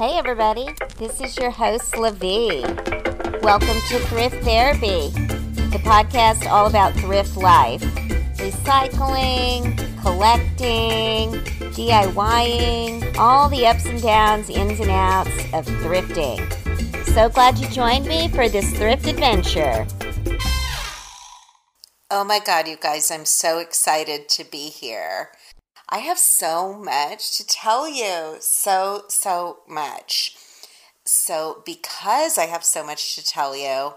Hey, everybody. This is your host, LaVie. Welcome to Thrift Therapy, the podcast all about thrift life recycling, collecting, DIYing, all the ups and downs, ins and outs of thrifting. So glad you joined me for this thrift adventure. Oh my God, you guys, I'm so excited to be here. I have so much to tell you. So, so much. So, because I have so much to tell you,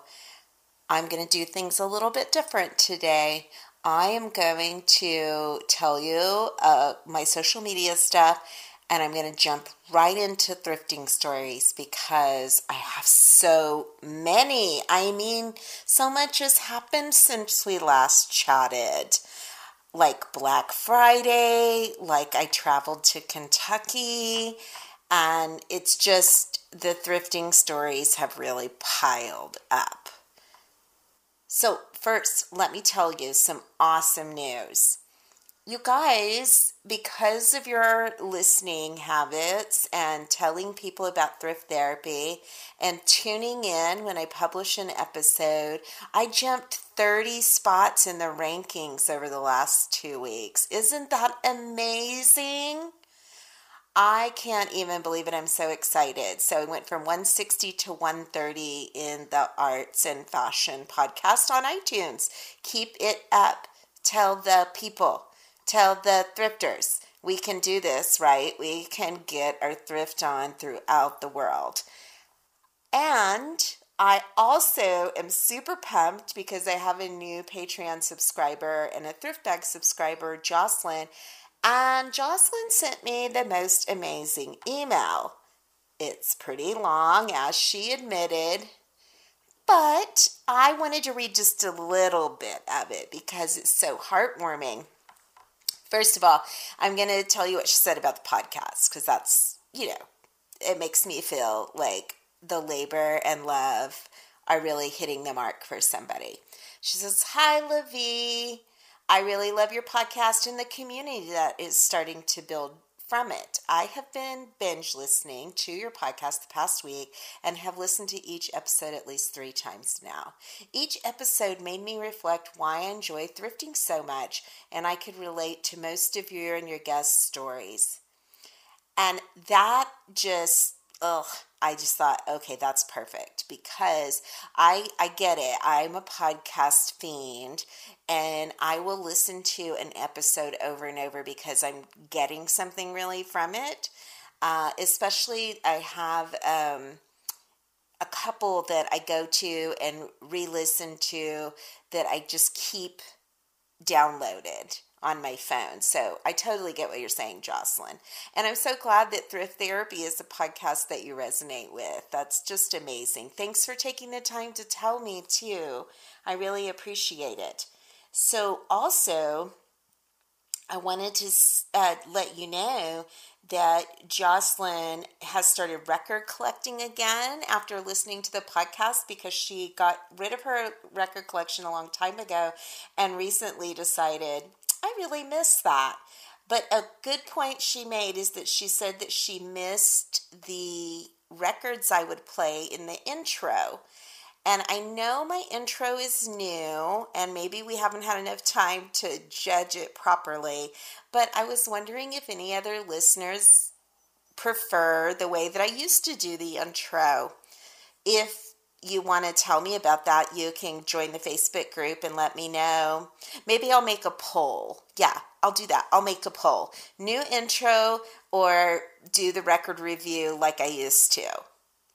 I'm going to do things a little bit different today. I am going to tell you uh, my social media stuff and I'm going to jump right into thrifting stories because I have so many. I mean, so much has happened since we last chatted like Black Friday, like I traveled to Kentucky, and it's just the thrifting stories have really piled up. So, first, let me tell you some awesome news you guys, because of your listening habits and telling people about thrift therapy and tuning in when I publish an episode, I jumped 30 spots in the rankings over the last two weeks. Isn't that amazing? I can't even believe it. I'm so excited. So I went from 160 to 130 in the arts and fashion podcast on iTunes. Keep it up. Tell the people tell the thrifters we can do this, right? We can get our thrift on throughout the world. And I also am super pumped because I have a new Patreon subscriber and a Thrift Bag subscriber, Jocelyn. And Jocelyn sent me the most amazing email. It's pretty long, as she admitted, but I wanted to read just a little bit of it because it's so heartwarming. First of all, I'm going to tell you what she said about the podcast because that's, you know, it makes me feel like the labor and love are really hitting the mark for somebody. She says, Hi, LaVie. I really love your podcast and the community that is starting to build from it. I have been binge listening to your podcast the past week and have listened to each episode at least three times now. Each episode made me reflect why I enjoy thrifting so much, and I could relate to most of your and your guest stories. And that just ugh, I just thought, okay, that's perfect because I I get it. I'm a podcast fiend and I will listen to an episode over and over because I'm getting something really from it. Uh, especially, I have um, a couple that I go to and re listen to that I just keep downloaded on my phone. So I totally get what you're saying, Jocelyn. And I'm so glad that Thrift Therapy is a podcast that you resonate with. That's just amazing. Thanks for taking the time to tell me, too. I really appreciate it. So, also, I wanted to uh, let you know that Jocelyn has started record collecting again after listening to the podcast because she got rid of her record collection a long time ago and recently decided I really miss that. But a good point she made is that she said that she missed the records I would play in the intro. And I know my intro is new, and maybe we haven't had enough time to judge it properly, but I was wondering if any other listeners prefer the way that I used to do the intro. If you want to tell me about that, you can join the Facebook group and let me know. Maybe I'll make a poll. Yeah, I'll do that. I'll make a poll. New intro or do the record review like I used to,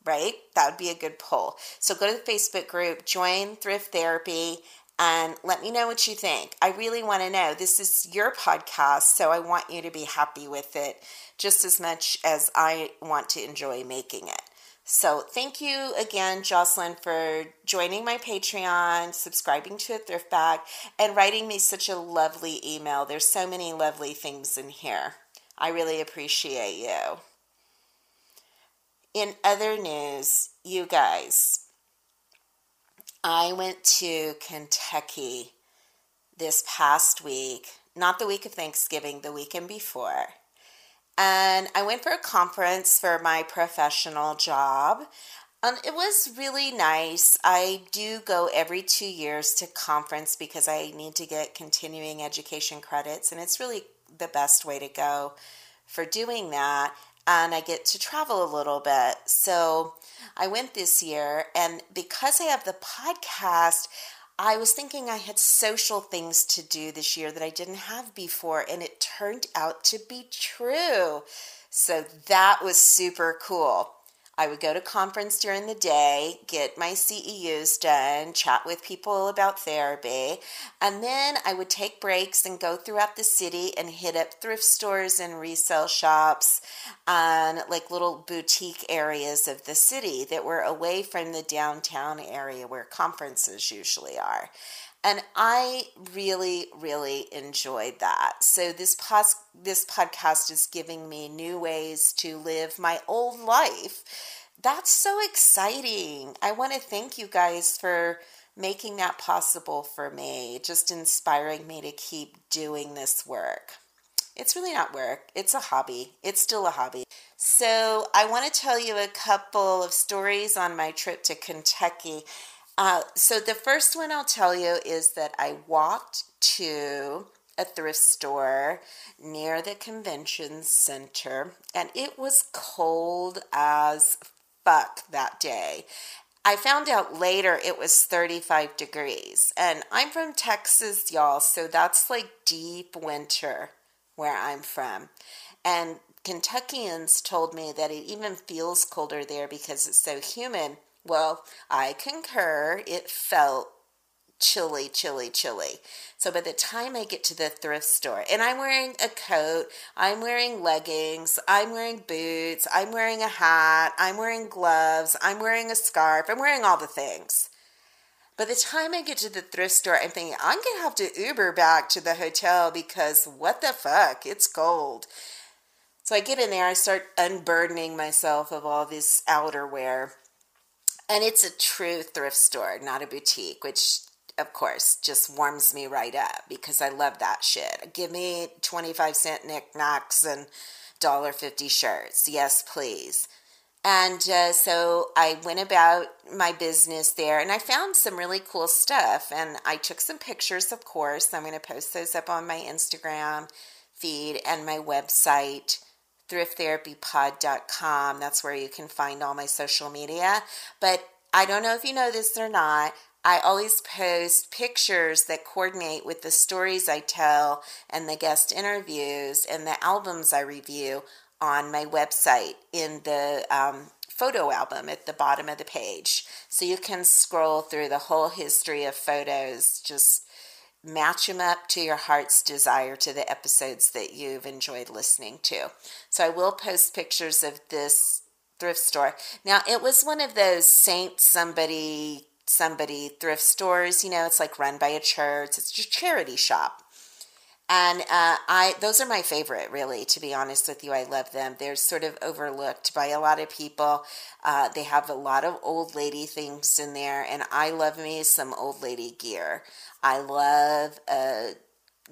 right? That would be a good poll. So go to the Facebook group, join Thrift Therapy, and let me know what you think. I really want to know. This is your podcast, so I want you to be happy with it just as much as I want to enjoy making it. So, thank you again, Jocelyn, for joining my Patreon, subscribing to a thrift bag, and writing me such a lovely email. There's so many lovely things in here. I really appreciate you. In other news, you guys, I went to Kentucky this past week, not the week of Thanksgiving, the weekend before. And I went for a conference for my professional job. Um, it was really nice. I do go every two years to conference because I need to get continuing education credits, and it's really the best way to go for doing that. And I get to travel a little bit. So I went this year, and because I have the podcast, I was thinking I had social things to do this year that I didn't have before, and it turned out to be true. So that was super cool. I would go to conference during the day, get my CEUs done, chat with people about therapy, and then I would take breaks and go throughout the city and hit up thrift stores and resale shops and like little boutique areas of the city that were away from the downtown area where conferences usually are. And I really, really enjoyed that. So this pos- this podcast is giving me new ways to live my old life. That's so exciting. I want to thank you guys for making that possible for me, just inspiring me to keep doing this work. It's really not work, it's a hobby. It's still a hobby. So, I want to tell you a couple of stories on my trip to Kentucky uh, so the first one I'll tell you is that I walked to a thrift store near the convention center and it was cold as fuck that day. I found out later it was 35 degrees. And I'm from Texas, y'all, so that's like deep winter where I'm from. And Kentuckians told me that it even feels colder there because it's so humid. Well, I concur. It felt chilly, chilly, chilly. So by the time I get to the thrift store, and I'm wearing a coat, I'm wearing leggings, I'm wearing boots, I'm wearing a hat, I'm wearing gloves, I'm wearing a scarf, I'm wearing all the things. By the time I get to the thrift store, I'm thinking, I'm going to have to Uber back to the hotel because what the fuck? It's cold. So I get in there, I start unburdening myself of all this outerwear. And it's a true thrift store, not a boutique, which of course just warms me right up because I love that shit. Give me 25 cent knickknacks and $1.50 shirts. Yes, please. And uh, so I went about my business there and I found some really cool stuff. And I took some pictures, of course. I'm going to post those up on my Instagram feed and my website thrifttherapypod.com. That's where you can find all my social media. But I don't know if you know this or not. I always post pictures that coordinate with the stories I tell and the guest interviews and the albums I review on my website in the um, photo album at the bottom of the page. So you can scroll through the whole history of photos just match them up to your heart's desire to the episodes that you've enjoyed listening to. So I will post pictures of this thrift store. Now, it was one of those Saint somebody somebody thrift stores, you know, it's like run by a church. It's a charity shop. And uh, I those are my favorite, really. To be honest with you, I love them. They're sort of overlooked by a lot of people. Uh, they have a lot of old lady things in there, and I love me some old lady gear. I love a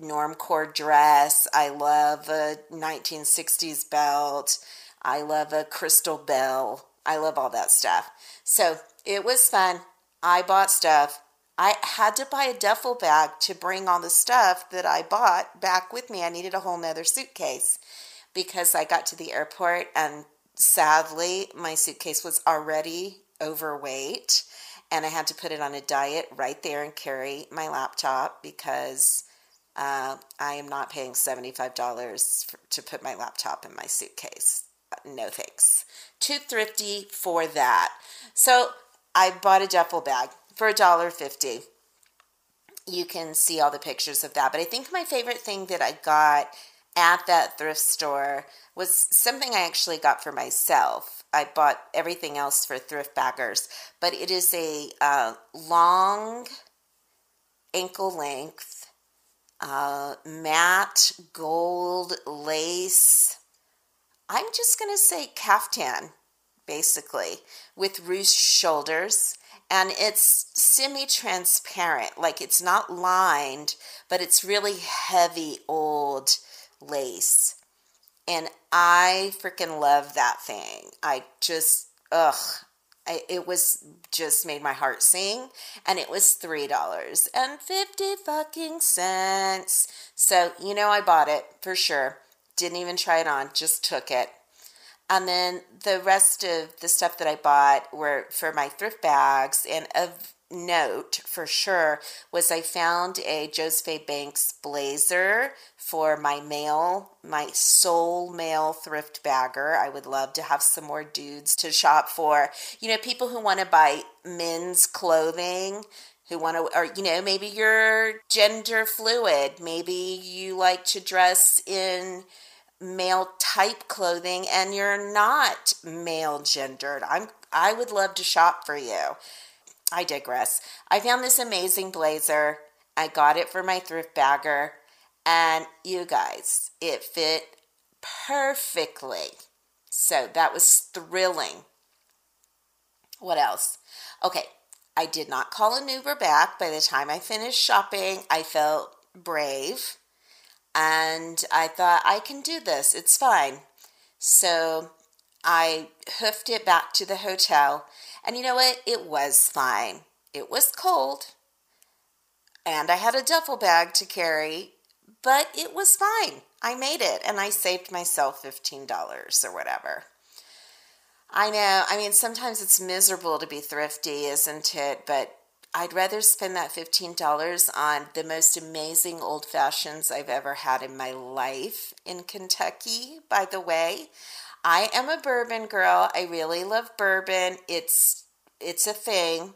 normcore dress. I love a 1960s belt. I love a crystal bell. I love all that stuff. So it was fun. I bought stuff. I had to buy a duffel bag to bring all the stuff that I bought back with me. I needed a whole nother suitcase because I got to the airport and sadly my suitcase was already overweight and I had to put it on a diet right there and carry my laptop because uh, I am not paying $75 for, to put my laptop in my suitcase. No thanks. Too thrifty for that. So I bought a duffel bag for $1.50. You can see all the pictures of that. But I think my favorite thing that I got at that thrift store was something I actually got for myself. I bought everything else for thrift baggers, but it is a uh, long ankle length uh, matte gold lace. I'm just going to say caftan, basically, with ruched shoulders. And it's semi transparent, like it's not lined, but it's really heavy old lace. And I freaking love that thing. I just, ugh, I, it was just made my heart sing and it was three dollars and 50 fucking cents so you know i bought it for sure didn't even try it on just took it and then the rest of the stuff that i bought were for my thrift bags and of note for sure was I found a Joseph Banks blazer for my male, my sole male thrift bagger. I would love to have some more dudes to shop for. You know, people who want to buy men's clothing who want to, or you know, maybe you're gender fluid. Maybe you like to dress in male type clothing and you're not male gendered. I'm I would love to shop for you. I digress. I found this amazing blazer. I got it for my thrift bagger, and you guys, it fit perfectly. So that was thrilling. What else? Okay, I did not call an Uber back. By the time I finished shopping, I felt brave and I thought, I can do this. It's fine. So I hoofed it back to the hotel and you know what? It was fine. It was cold. And I had a duffel bag to carry, but it was fine. I made it and I saved myself $15 or whatever. I know. I mean, sometimes it's miserable to be thrifty, isn't it? But I'd rather spend that $15 on the most amazing old fashions I've ever had in my life in Kentucky, by the way. I am a bourbon girl. I really love bourbon. It's it's a thing.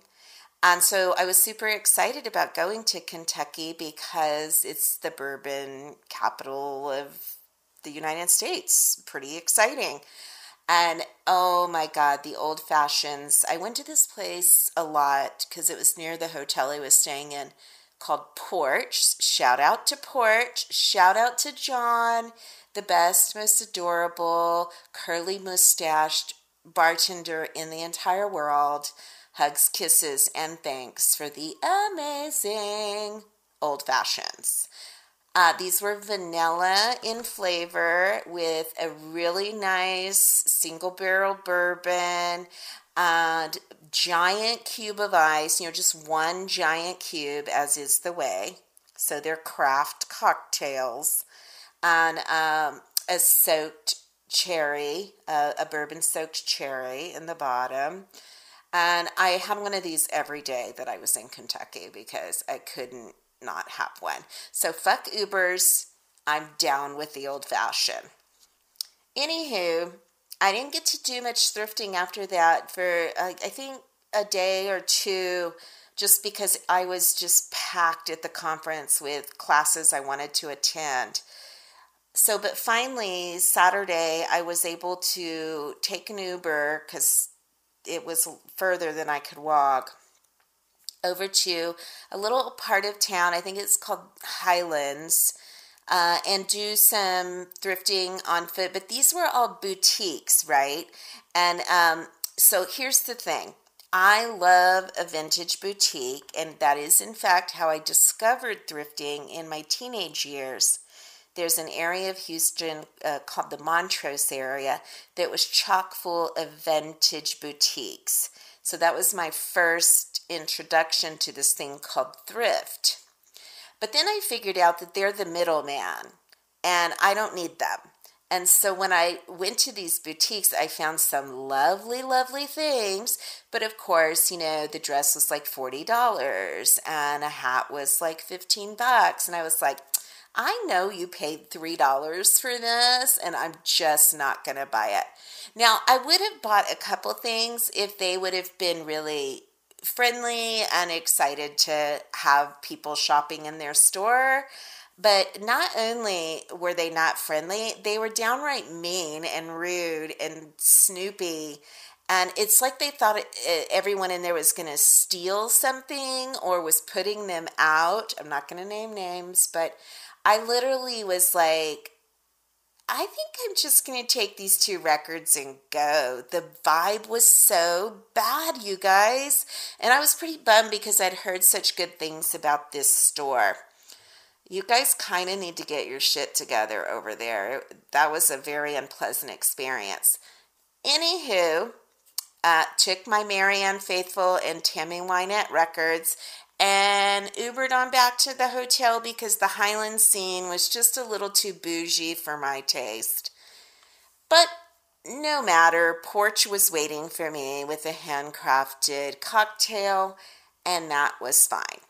And so I was super excited about going to Kentucky because it's the bourbon capital of the United States. Pretty exciting. And oh my God, the old fashions. I went to this place a lot because it was near the hotel I was staying in called Porch. Shout out to Porch. Shout out to John the best, most adorable, curly mustached bartender in the entire world. Hugs, kisses, and thanks for the amazing old fashions. Uh, these were vanilla in flavor with a really nice single barrel bourbon and giant cube of ice, you know, just one giant cube, as is the way. So they're craft cocktails and um, a soaked cherry, uh, a bourbon soaked cherry in the bottom. And I had one of these every day that I was in Kentucky because I couldn't not have one. So fuck Ubers. I'm down with the old fashioned. Anywho, I didn't get to do much thrifting after that for, uh, I think, a day or two just because I was just packed at the conference with classes I wanted to attend so, but finally, Saturday, I was able to take an Uber because it was further than I could walk over to a little part of town. I think it's called Highlands. Uh, and do some thrifting on foot. But these were all boutiques, right? And um, so here's the thing I love a vintage boutique, and that is, in fact, how I discovered thrifting in my teenage years there's an area of Houston uh, called the Montrose area that was chock full of vintage boutiques. So that was my first introduction to this thing called thrift. But then I figured out that they're the middleman and I don't need them. And so when I went to these boutiques, I found some lovely, lovely things. But of course, you know, the dress was like $40 and a hat was like 15 bucks. And I was like, I know you paid $3 for this and I'm just not going to buy it. Now, I would have bought a couple things if they would have been really friendly and excited to have people shopping in their store. But not only were they not friendly, they were downright mean and rude and snoopy. And it's like they thought everyone in there was going to steal something or was putting them out. I'm not going to name names, but I literally was like, I think I'm just going to take these two records and go. The vibe was so bad, you guys. And I was pretty bummed because I'd heard such good things about this store. you guys kind of need to get your shit together over there. That was a very unpleasant experience. Anywho, uh, took my Marianne Faithfull and Tammy Wynette records and Ubered on back to the hotel because the Highland scene was just a little too bougie for my taste. But no matter, Porch was waiting for me with a handcrafted cocktail, and that was fine.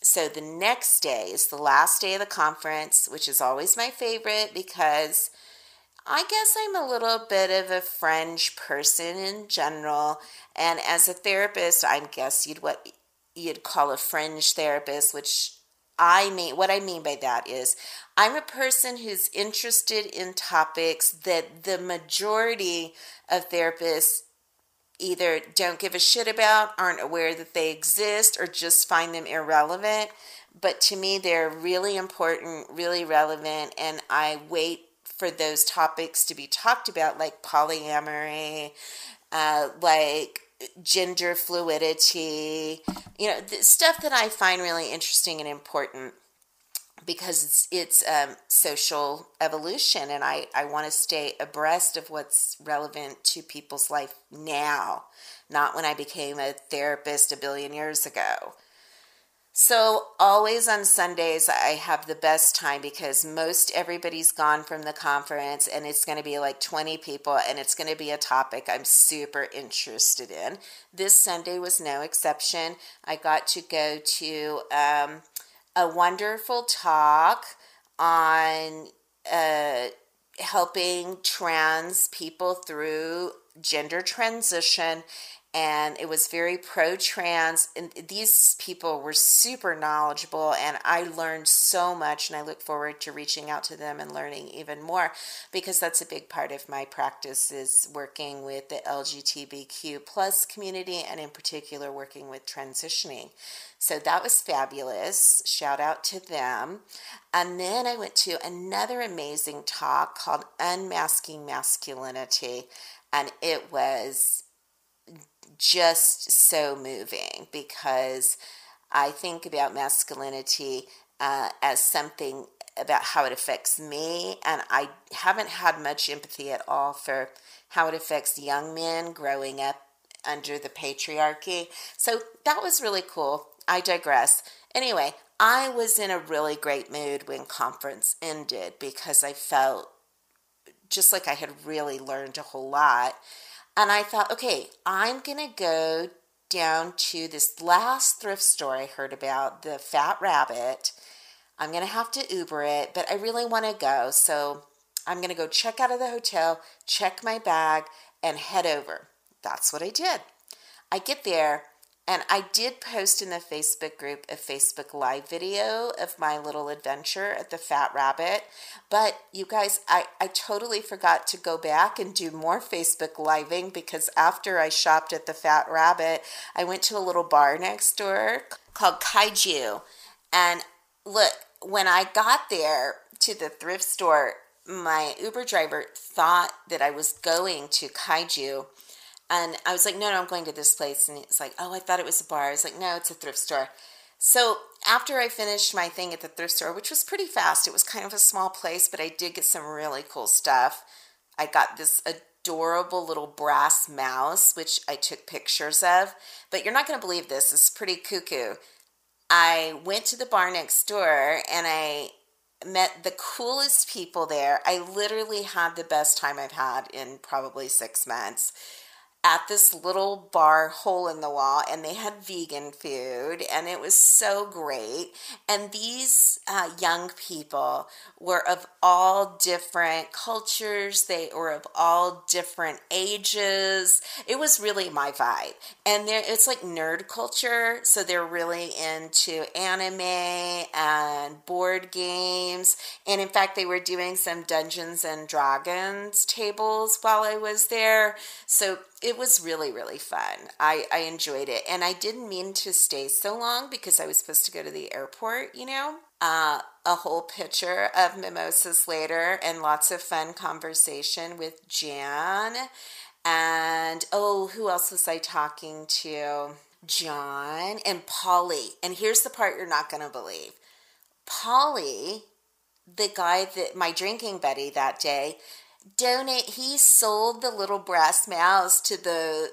So the next day is the last day of the conference, which is always my favorite because I guess I'm a little bit of a fringe person in general. And as a therapist, I guess you'd what you'd call a fringe therapist, which I mean, what I mean by that is I'm a person who's interested in topics that the majority of therapists either don't give a shit about, aren't aware that they exist, or just find them irrelevant. But to me, they're really important, really relevant, and I wait for those topics to be talked about, like polyamory, uh, like gender fluidity, you know, stuff that I find really interesting and important because it's it's um, social evolution, and I I want to stay abreast of what's relevant to people's life now, not when I became a therapist a billion years ago. So, always on Sundays, I have the best time because most everybody's gone from the conference and it's going to be like 20 people and it's going to be a topic I'm super interested in. This Sunday was no exception. I got to go to um, a wonderful talk on uh, helping trans people through gender transition and it was very pro trans and these people were super knowledgeable and i learned so much and i look forward to reaching out to them and learning even more because that's a big part of my practice is working with the lgbtq plus community and in particular working with transitioning. So that was fabulous. Shout out to them. And then i went to another amazing talk called unmasking masculinity and it was just so moving because I think about masculinity uh, as something about how it affects me, and I haven't had much empathy at all for how it affects young men growing up under the patriarchy. So that was really cool. I digress. Anyway, I was in a really great mood when conference ended because I felt just like I had really learned a whole lot. And I thought, okay, I'm going to go down to this last thrift store I heard about, the Fat Rabbit. I'm going to have to Uber it, but I really want to go. So I'm going to go check out of the hotel, check my bag, and head over. That's what I did. I get there, and I did post in the Facebook group a Facebook Live video of my little adventure at the Fat Rabbit. But you guys, I, I totally forgot to go back and do more Facebook Living because after I shopped at the Fat Rabbit, I went to a little bar next door called Kaiju. And look, when I got there to the thrift store, my Uber driver thought that I was going to Kaiju and I was like, no, no, I'm going to this place. And it's like, oh, I thought it was a bar. I was like, no, it's a thrift store. So after I finished my thing at the thrift store, which was pretty fast, it was kind of a small place, but I did get some really cool stuff. I got this adorable little brass mouse, which I took pictures of. But you're not going to believe this. It's pretty cuckoo. I went to the bar next door and I met the coolest people there. I literally had the best time I've had in probably six months at this little bar hole in the wall and they had vegan food and it was so great. And these uh, young people were of all different cultures. They were of all different ages. It was really my vibe. And it's like nerd culture so they're really into anime and board games. And in fact they were doing some dungeons and dragons tables while i was there. So it was really really fun. I, I enjoyed it. And i didn't mean to stay so long because i was supposed to go to the airport you know? Uh, a whole picture of mimosas later and lots of fun conversation with jan. And oh who else was i talking to? John and polly. And here's the part you're not going to believe. Polly, the guy that my drinking buddy that day, donate he sold the little brass mouse to the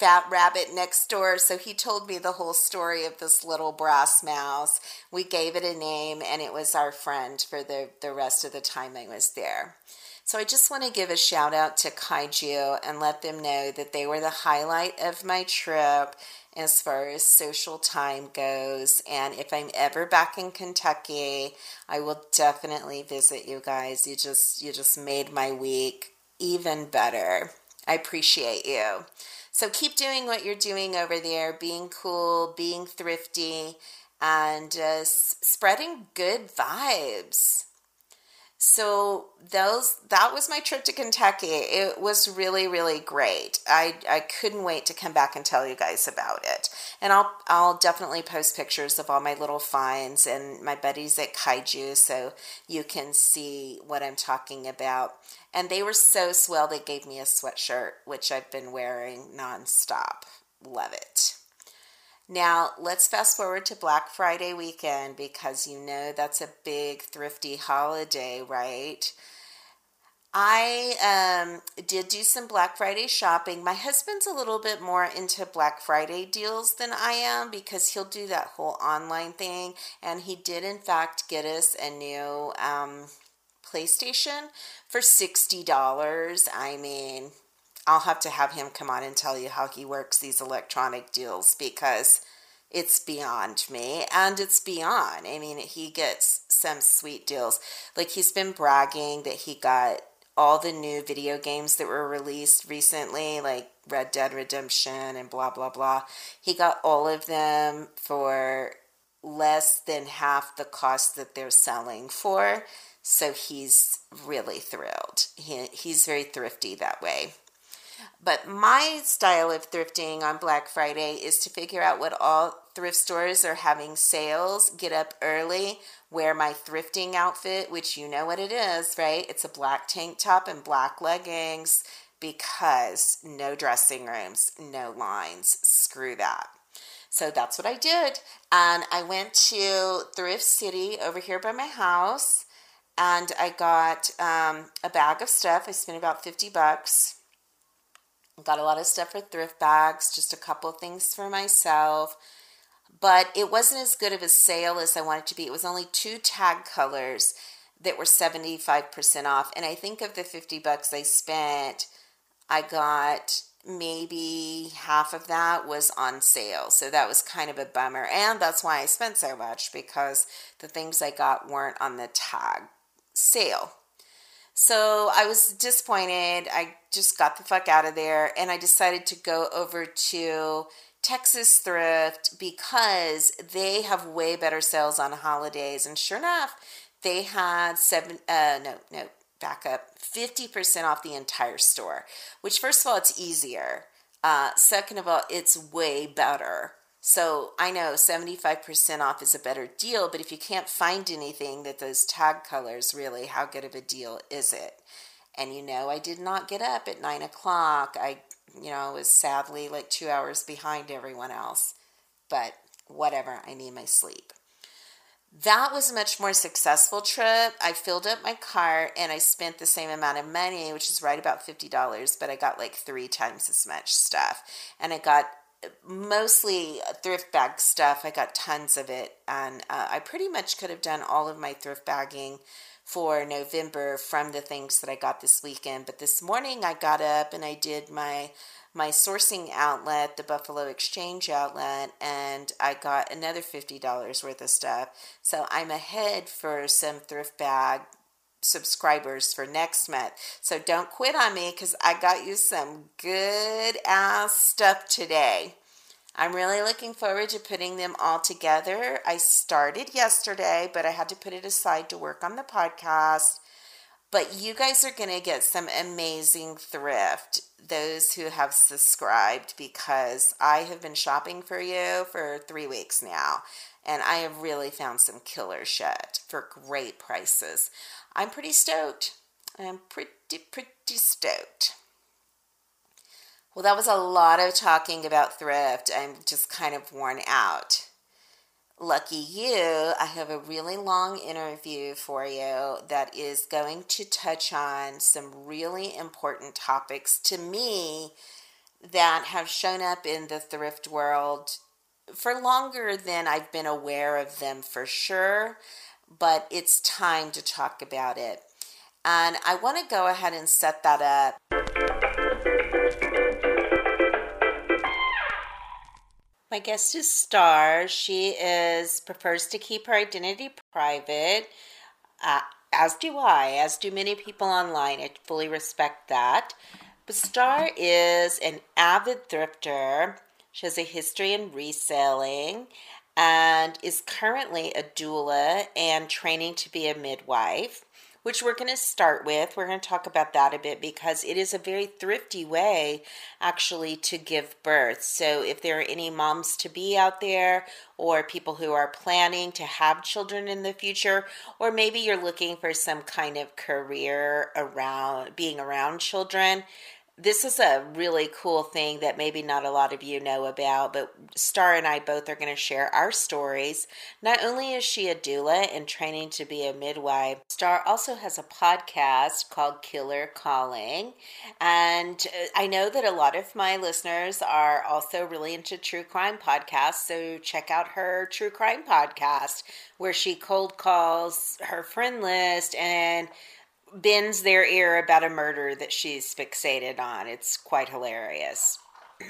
fat rabbit next door. So he told me the whole story of this little brass mouse. We gave it a name and it was our friend for the, the rest of the time I was there. So I just want to give a shout out to Kaiju and let them know that they were the highlight of my trip as far as social time goes. And if I'm ever back in Kentucky, I will definitely visit you guys. You just you just made my week even better. I appreciate you. So keep doing what you're doing over there, being cool, being thrifty, and uh, just spreading good vibes. So those that was my trip to Kentucky. It was really really great. I I couldn't wait to come back and tell you guys about it. And I'll I'll definitely post pictures of all my little finds and my buddies at Kaiju so you can see what I'm talking about. And they were so swell they gave me a sweatshirt which I've been wearing nonstop. Love it. Now, let's fast forward to Black Friday weekend because you know that's a big thrifty holiday, right? I um, did do some Black Friday shopping. My husband's a little bit more into Black Friday deals than I am because he'll do that whole online thing. And he did, in fact, get us a new um, PlayStation for $60. I mean, I'll have to have him come on and tell you how he works these electronic deals because it's beyond me and it's beyond. I mean, he gets some sweet deals. Like he's been bragging that he got all the new video games that were released recently, like Red Dead Redemption and blah, blah, blah. He got all of them for less than half the cost that they're selling for. So he's really thrilled. He, he's very thrifty that way. But my style of thrifting on Black Friday is to figure out what all thrift stores are having sales, get up early, wear my thrifting outfit, which you know what it is, right? It's a black tank top and black leggings because no dressing rooms, no lines. Screw that. So that's what I did. And I went to Thrift City over here by my house and I got um, a bag of stuff. I spent about 50 bucks Got a lot of stuff for thrift bags, just a couple things for myself. But it wasn't as good of a sale as I wanted to be. It was only two tag colors that were 75% off. And I think of the 50 bucks I spent, I got maybe half of that was on sale. So that was kind of a bummer. And that's why I spent so much because the things I got weren't on the tag sale. So I was disappointed. I just got the fuck out of there and I decided to go over to Texas Thrift because they have way better sales on holidays. And sure enough, they had seven, uh, no, no, back up, 50% off the entire store, which, first of all, it's easier. Uh, second of all, it's way better. So I know 75% off is a better deal, but if you can't find anything that those tag colors, really, how good of a deal is it? And you know, I did not get up at nine o'clock. I, you know, was sadly like two hours behind everyone else. But whatever, I need my sleep. That was a much more successful trip. I filled up my cart and I spent the same amount of money, which is right about $50, but I got like three times as much stuff. And I got mostly thrift bag stuff. I got tons of it, and uh, I pretty much could have done all of my thrift bagging for November from the things that I got this weekend. But this morning I got up and I did my my sourcing outlet, the Buffalo Exchange outlet, and I got another $50 worth of stuff. So I'm ahead for some thrift bag subscribers for next month. So don't quit on me because I got you some good ass stuff today. I'm really looking forward to putting them all together. I started yesterday, but I had to put it aside to work on the podcast. But you guys are going to get some amazing thrift, those who have subscribed, because I have been shopping for you for three weeks now. And I have really found some killer shit for great prices. I'm pretty stoked. I'm pretty, pretty stoked. Well, that was a lot of talking about thrift. I'm just kind of worn out. lucky you, I have a really long interview for you that is going to touch on some really important topics to me that have shown up in the thrift world for longer than I've been aware of them for sure, but it's time to talk about it. And I want to go ahead and set that up. My guest is Star. She is prefers to keep her identity private, uh, as do I, as do many people online. I fully respect that. But Star is an avid thrifter. She has a history in reselling and is currently a doula and training to be a midwife which we're going to start with. We're going to talk about that a bit because it is a very thrifty way actually to give birth. So, if there are any moms to be out there or people who are planning to have children in the future, or maybe you're looking for some kind of career around being around children, this is a really cool thing that maybe not a lot of you know about, but Star and I both are going to share our stories. Not only is she a doula and training to be a midwife, Star also has a podcast called Killer Calling. And uh, I know that a lot of my listeners are also really into true crime podcasts, so check out her true crime podcast where she cold calls her friend list and bends their ear about a murder that she's fixated on. It's quite hilarious.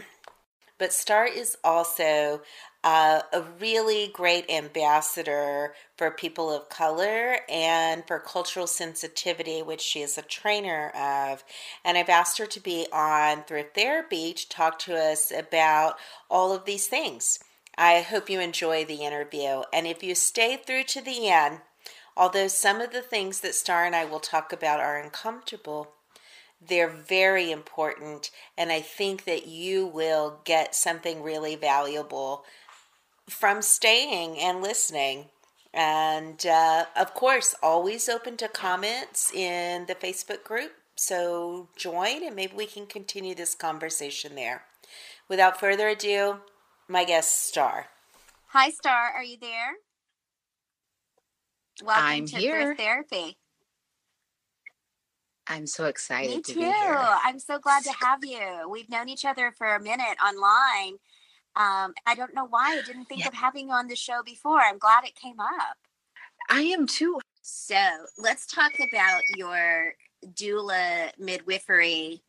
But Star is also uh, a really great ambassador for people of color and for cultural sensitivity, which she is a trainer of. And I've asked her to be on Thrift Therapy to talk to us about all of these things. I hope you enjoy the interview. And if you stay through to the end, Although some of the things that Star and I will talk about are uncomfortable, they're very important. And I think that you will get something really valuable from staying and listening. And uh, of course, always open to comments in the Facebook group. So join and maybe we can continue this conversation there. Without further ado, my guest, Star. Hi, Star. Are you there? Welcome I'm to here. Therapy. I'm so excited Me to too. be here. I'm so glad to have you. We've known each other for a minute online. Um, I don't know why I didn't think Yeah. of having you on the show before. I'm glad it came up. I am too. So let's talk about your doula midwifery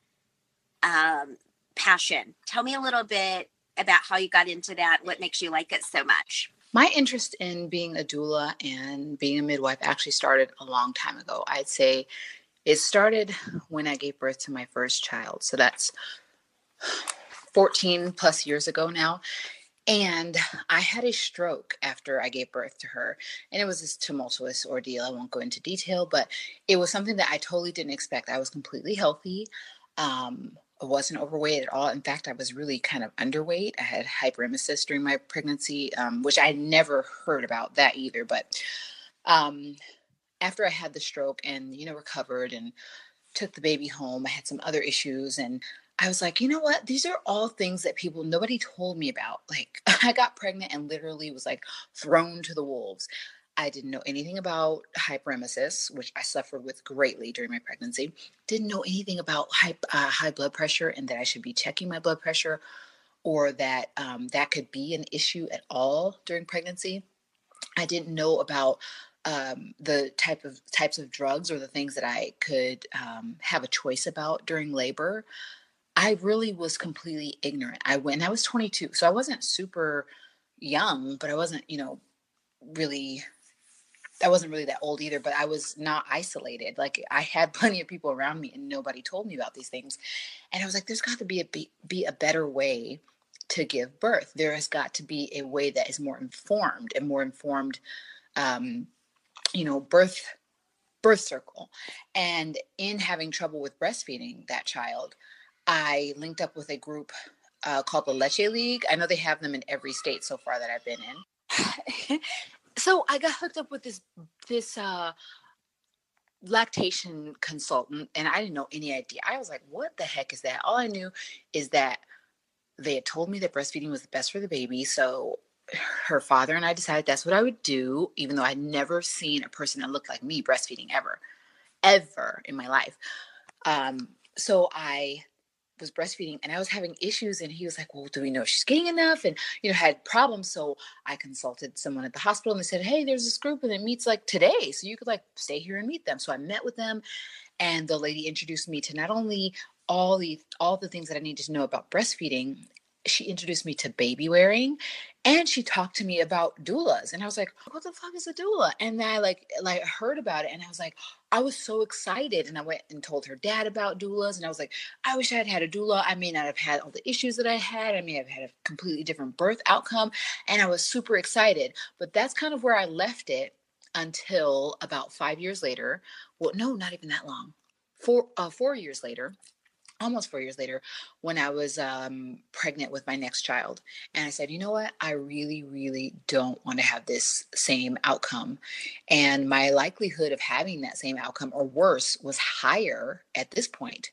um, passion. Tell me a little bit about how you got into that. What makes you like it so much? My interest in being a doula and being a midwife actually started a long time ago. I'd say it started when I gave birth to my first child. So that's 14 plus years ago now. And I had a stroke after I gave birth to her. And it was this tumultuous ordeal. I won't go into detail, but it was something that I totally didn't expect. I was completely healthy. Um, I wasn't overweight at all. In fact, I was really kind of underweight. I had hyperemesis during my pregnancy, um, which I never heard about that either. But um, after I had the stroke and, you know, recovered and took the baby home, I had some other issues and I was like, you know what? These are all things that people nobody told me about. Like I got pregnant and literally was like thrown to the wolves. I didn't know anything about hyperemesis, which I suffered with greatly during my pregnancy. Didn't know anything about high, uh, high blood pressure and that I should be checking my blood pressure or that um, that could be an issue at all during pregnancy. I didn't know about um, the type of types of drugs or the things that I could um, have a choice about during labor. I really was completely ignorant. I went, I was 22, so I wasn't super young, but I wasn't, you know, really, I wasn't really that old either, but I was not isolated. Like I had plenty of people around me and nobody told me about these things. And I was like, there's got to be a, be, be a better way to give birth. There has got to be a way that is more informed and more informed, um, you know, birth birth circle. And in having trouble with breastfeeding that child, I linked up with a group uh, called the Leche League. I know they have them in every state so far that I've been in. so I got hooked up with this this uh, lactation consultant, and I didn't know any idea. I was like, "What the heck is that?" All I knew is that they had told me that breastfeeding was the best for the baby. So her father and I decided that's what I would do, even though I'd never seen a person that looked like me breastfeeding ever, ever in my life. Um, so I was breastfeeding and I was having issues and he was like, well, do we know she's getting enough? And, you know, had problems. So I consulted someone at the hospital and they said, Hey, there's this group and it meets like today. So you could like stay here and meet them. So I met with them and the lady introduced me to not only all the all the things that I needed to know about breastfeeding she introduced me to baby wearing and she talked to me about doulas and i was like what the fuck is a doula and then i like like heard about it and i was like i was so excited and i went and told her dad about doulas and i was like i wish i had had a doula. I may not have had all the issues that i had. I may have had a completely different birth outcome and i was super excited but that's kind of where i left it until about five years later. Well no not even that long. Four uh, four years later almost four years later when I was um, pregnant with my next child. And I said, you know what? I really, really don't want to have this same outcome. And my likelihood of having that same outcome or worse was higher at this point.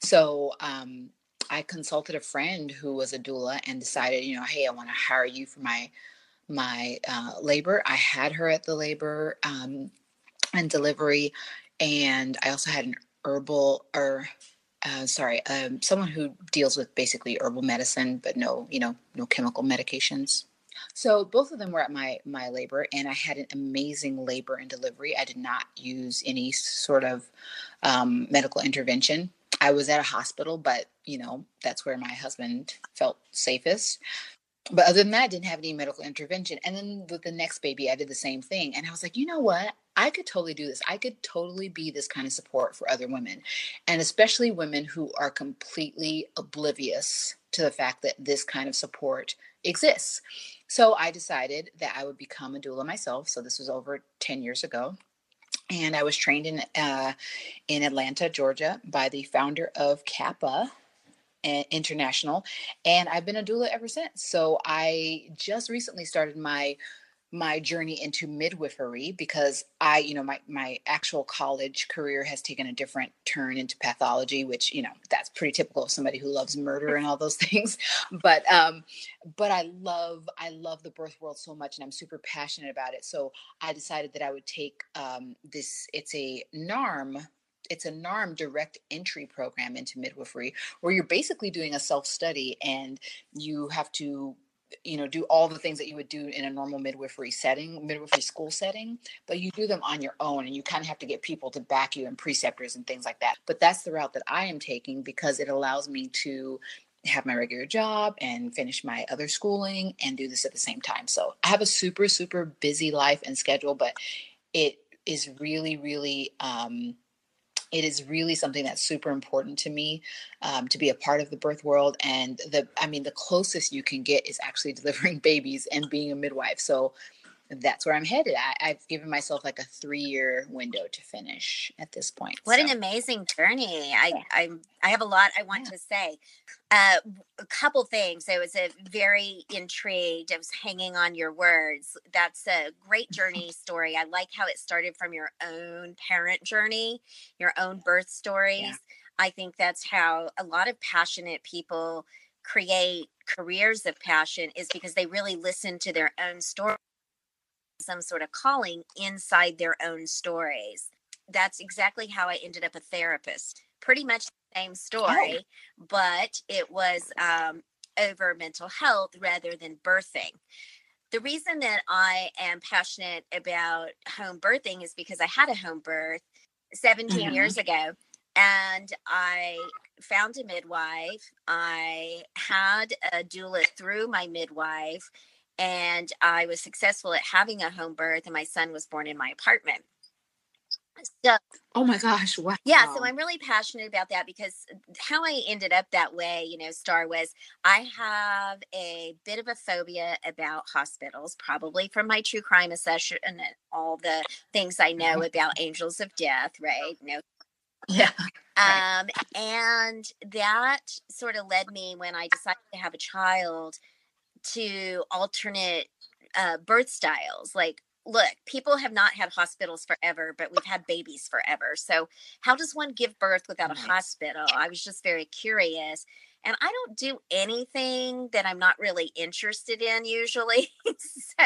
So, um, I consulted a friend who was a doula and decided, you know, hey, I want to hire you for my my uh, labor. I had her at the labor um, and delivery, and I also had an herbal or uh, sorry, um, someone who deals with basically herbal medicine, but no, you know, no chemical medications. So both of them were at my my labor, and I had an amazing labor and delivery. I did not use any sort of um, medical intervention. I was at a hospital, but you know that's where my husband felt safest but other than that, I didn't have any medical intervention. And then with the next baby, I did the same thing. And I was like, you know what? I could totally do this. I could totally be this kind of support for other women, and especially women who are completely oblivious to the fact that this kind of support exists. So I decided that I would become a doula myself. So this was over 10 years ago. And I was trained in uh, in Atlanta, Georgia, by the founder of CAPPA, international and i've been a doula ever since so i just recently started my my journey into midwifery because i you know my my actual college career has taken a different turn into pathology which you know that's pretty typical of somebody who loves murder and all those things. But um but i love i love the birth world so much and i'm super passionate about it. So i decided that i would take um this it's a narm it's a NARM direct entry program into midwifery where you're basically doing a self study and you have to you know do all the things that you would do in a normal midwifery setting midwifery school setting but you do them on your own and you kind of have to get people to back you and preceptors and things like that. But that's the route that i am taking because it allows me to have my regular job and finish my other schooling and do this at the same time. So i have a super super busy life and schedule but it is really really um it is really something that's super important to me um, to be a part of the birth world and the i mean the closest you can get is actually delivering babies and being a midwife. So that's where I'm headed. I, have given myself like a three year window to finish at this point. What so. an amazing journey! I yeah. I I have a lot I want yeah. to say. Uh, a couple things. I was a very intrigued. I was hanging on your words. That's a great journey story. I like how it started from your own parent journey, your own birth stories. Yeah. I think that's how a lot of passionate people create careers of passion is because they really listen to their own story some sort of calling inside their own stories. That's exactly how I ended up a therapist. Pretty much the same story, oh. but it was um, over mental health rather than birthing. The reason that I am passionate about home birthing is because I had a home birth 17 mm-hmm. years ago and I found a midwife. I had a doula through my midwife and I was successful at having a home birth, and my son was born in my apartment. So, oh my gosh, wow. Yeah, so I'm really passionate about that because how I ended up that way, you know, Star was I have a bit of a phobia about hospitals, probably from my true crime obsession and all the things I know mm-hmm. about angels of death, right? No. yeah. Um, and that sort of led me when I decided to have a child to alternate uh, birth styles. Like, look, people have not had hospitals forever, but we've had babies forever. So, how does one give birth without a hospital? I was just very curious. and I don't do anything that I'm not really interested in usually. so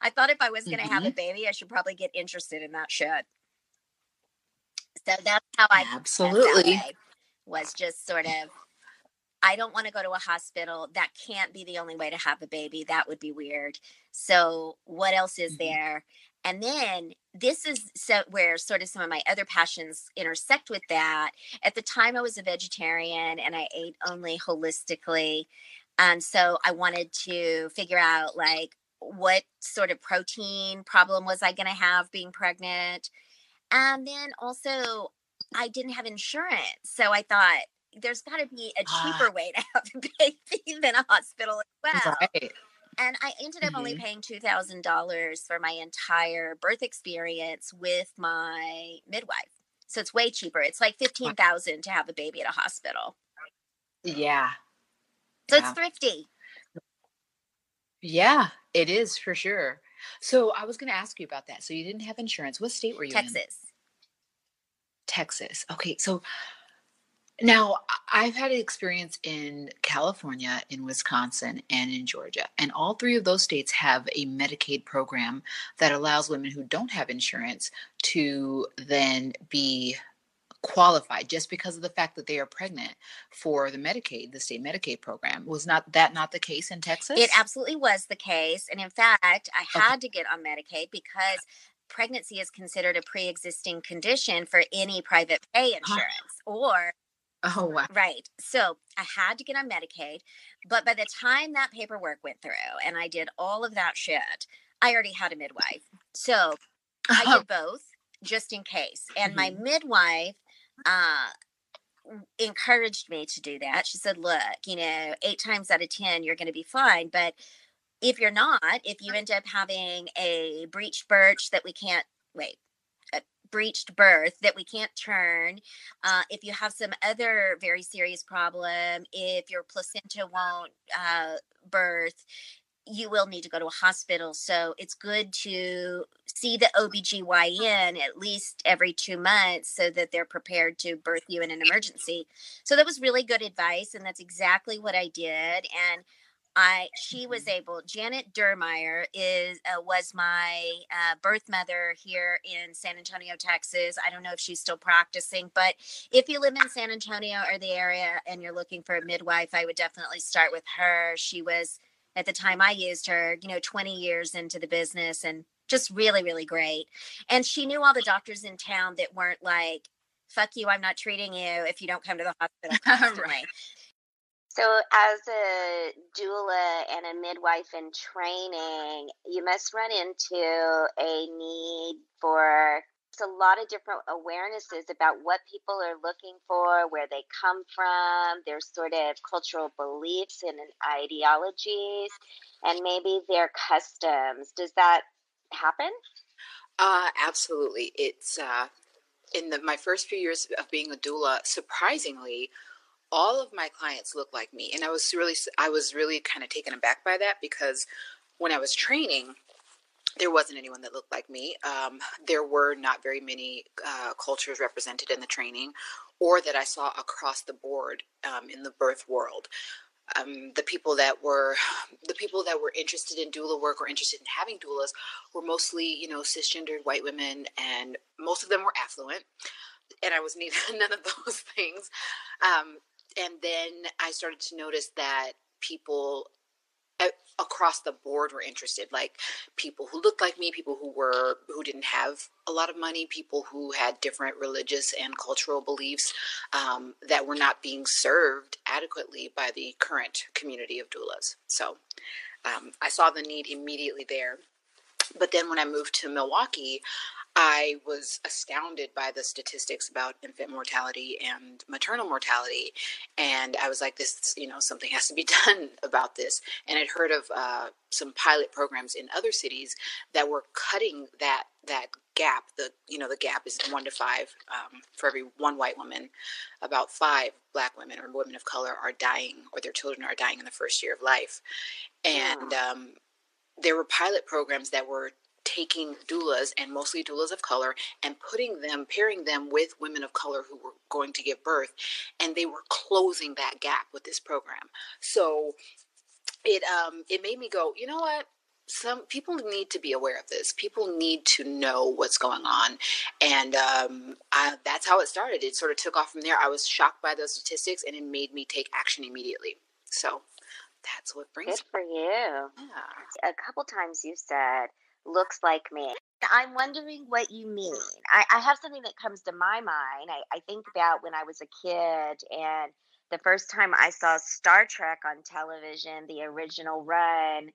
I thought if I was going to mm-hmm. have a mm-hmm. baby, I should probably get interested in that shit. So that's how I absolutely was just sort of I don't want to go to a hospital. That can't be the only way to have a baby. That would be weird. So, what else is mm-hmm. there? And then this is so where sort of some of my other passions intersect with that. At the time, I was a vegetarian and I ate only holistically. And so I wanted to figure out like what sort of protein problem was I going to have being pregnant. And then also, I didn't have insurance. So I thought there's got to be a ah. cheaper way to have a baby than a hospital as well. Right and I ended up mm-hmm. only paying two thousand dollars for my entire birth experience with my midwife. So it's way cheaper. It's like fifteen thousand to have a baby at a hospital. Yeah. So yeah. it's thrifty. Yeah, it is for sure. So I was going to ask you about that. So you didn't have insurance. What state were you Texas. in? Texas. Texas. Okay, so now, I've had experience in California, in Wisconsin, and in Georgia. And all three of those states have a Medicaid program that allows women who don't have insurance to then be qualified just because of the fact that they are pregnant for the Medicaid, the state Medicaid program. Was not that not the case in Texas? It absolutely was the case. And in fact, I had okay. to get on Medicaid because pregnancy is considered a pre-existing condition for any private pay insurance huh. or Oh, wow. Right. So I had to get on Medicaid. But by the time that paperwork went through and I did all of that shit, I already had a midwife. So I did both just in case. And mm-hmm. my midwife uh, encouraged me to do that. She said, look, you know, eight times out of 10, you're going to be fine. But if you're not, if you end up having a breech birch that we can't, wait, breached birth that we can't turn, uh, if you have some other very serious problem, if your placenta won't uh, birth, you will need to go to a hospital. So it's good to see the OBGYN at least every two months so that they're prepared to birth you in an emergency. So that was really good advice. And that's exactly what I did. And I she was able. Janet Dermeyer is uh, was my uh, birth mother here in San Antonio, Texas. I don't know if she's still practicing, but if you live in San Antonio or the area and you're looking for a midwife, I would definitely start with her. She was at the time I used her, you know, 20 years into the business and just really, really great. And she knew all the doctors in town that weren't like, fuck you, I'm not treating you if you don't come to the hospital. right. So, as a doula and a midwife in training, you must run into a need for a lot of different awarenesses about what people are looking for, where they come from, their sort of cultural beliefs and ideologies, and maybe their customs. Does that happen? Uh, absolutely. It's uh, in the, my first few years of being a doula, surprisingly, all of my clients look like me and i was really i was really kind of taken aback by that because when i was training there wasn't anyone that looked like me. Um, there were not very many uh, cultures represented in the training or that i saw across the board um, in the birth world. Um, the people that were the people that were interested in doula work or interested in having doulas were mostly you know cisgendered white women and most of them were affluent and i was neither none of those things. Um, and then I started to notice that people across the board were interested like people who looked like me people who were who didn't have a lot of money people who had different religious and cultural beliefs um, that were not being served adequately by the current community of doulas. So um, i saw the need immediately there. But then when i moved to milwaukee I was astounded by the statistics about infant mortality and maternal mortality. And I was like, this, you know, something has to be done about this. And I'd heard of uh, some pilot programs in other cities that were cutting that, that gap. The, you know, the gap is one to five um, for every one white woman. About five black women or women of color are dying or their children are dying in the first year of life. And um, there were pilot programs that were taking doulas and mostly doulas of color and putting them pairing them with women of color who were going to give birth and they were closing that gap with this program so it um it made me go you know what some people need to be aware of this. People need to know what's going on, and um, I, that's how it started. It sort of took off from there. I was shocked by those statistics, and it made me take action immediately. So that's what brings. Good for you. Yeah. A couple times you said looks like me. I'm wondering what you mean. I, I have something that comes to my mind. I, I think about when I was a kid and the first time I saw Star Trek on television, the original run,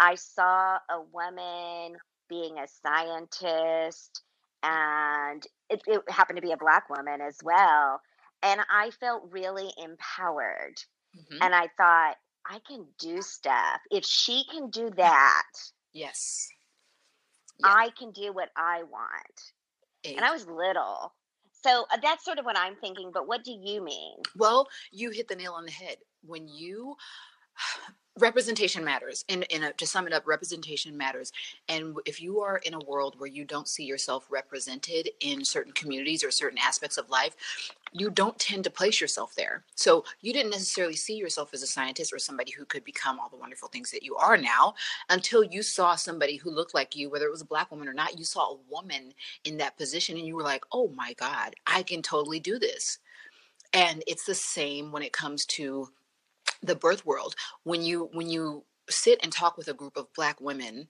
I saw a woman being a scientist, and it, it happened to be a black woman as well. And I felt really empowered. Mm-hmm. And I thought, I can do stuff. If she can do that, yes, yeah. I can do what I want. And I was little. So uh, that's sort of what I'm thinking. But what do you mean? Well, you hit the nail on the head. When you representation matters in, in a, to sum it up representation matters. And if you are in a world where you don't see yourself represented in certain communities or certain aspects of life you don't tend to place yourself there. So you didn't necessarily see yourself as a scientist or somebody who could become all the wonderful things that you are now until you saw somebody who looked like you whether it was a black woman or not you saw a woman in that position and you were like oh my god i can totally do this. And it's the same when it comes to the birth world when you when you sit and talk with a group of black women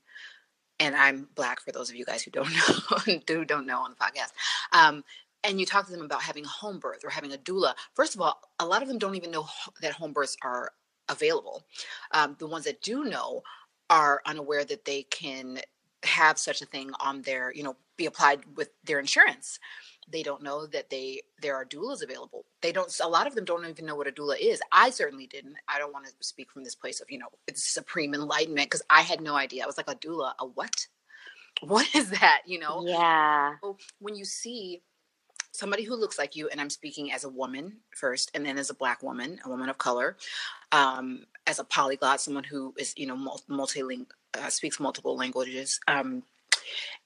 and i'm black for those of you guys who don't know who don't know on the podcast um, and you talk to them about having a home birth or having a doula first of all a lot of them don't even know that home births are available. Um, the ones that do know are unaware that they can have such a thing on their you know be applied with their insurance they don't know that they there are doulas available. They don't a lot of them don't even know what a doula is. I certainly didn't. I don't want to speak from this place of you know it's supreme enlightenment because i had no idea. I was like a doula? A what? What is that? You know? Yeah. So when you see somebody who looks like you and i'm speaking as a woman first and then as a black woman a woman of color um, as a polyglot someone who is you know multilingual uh, speaks multiple languages um,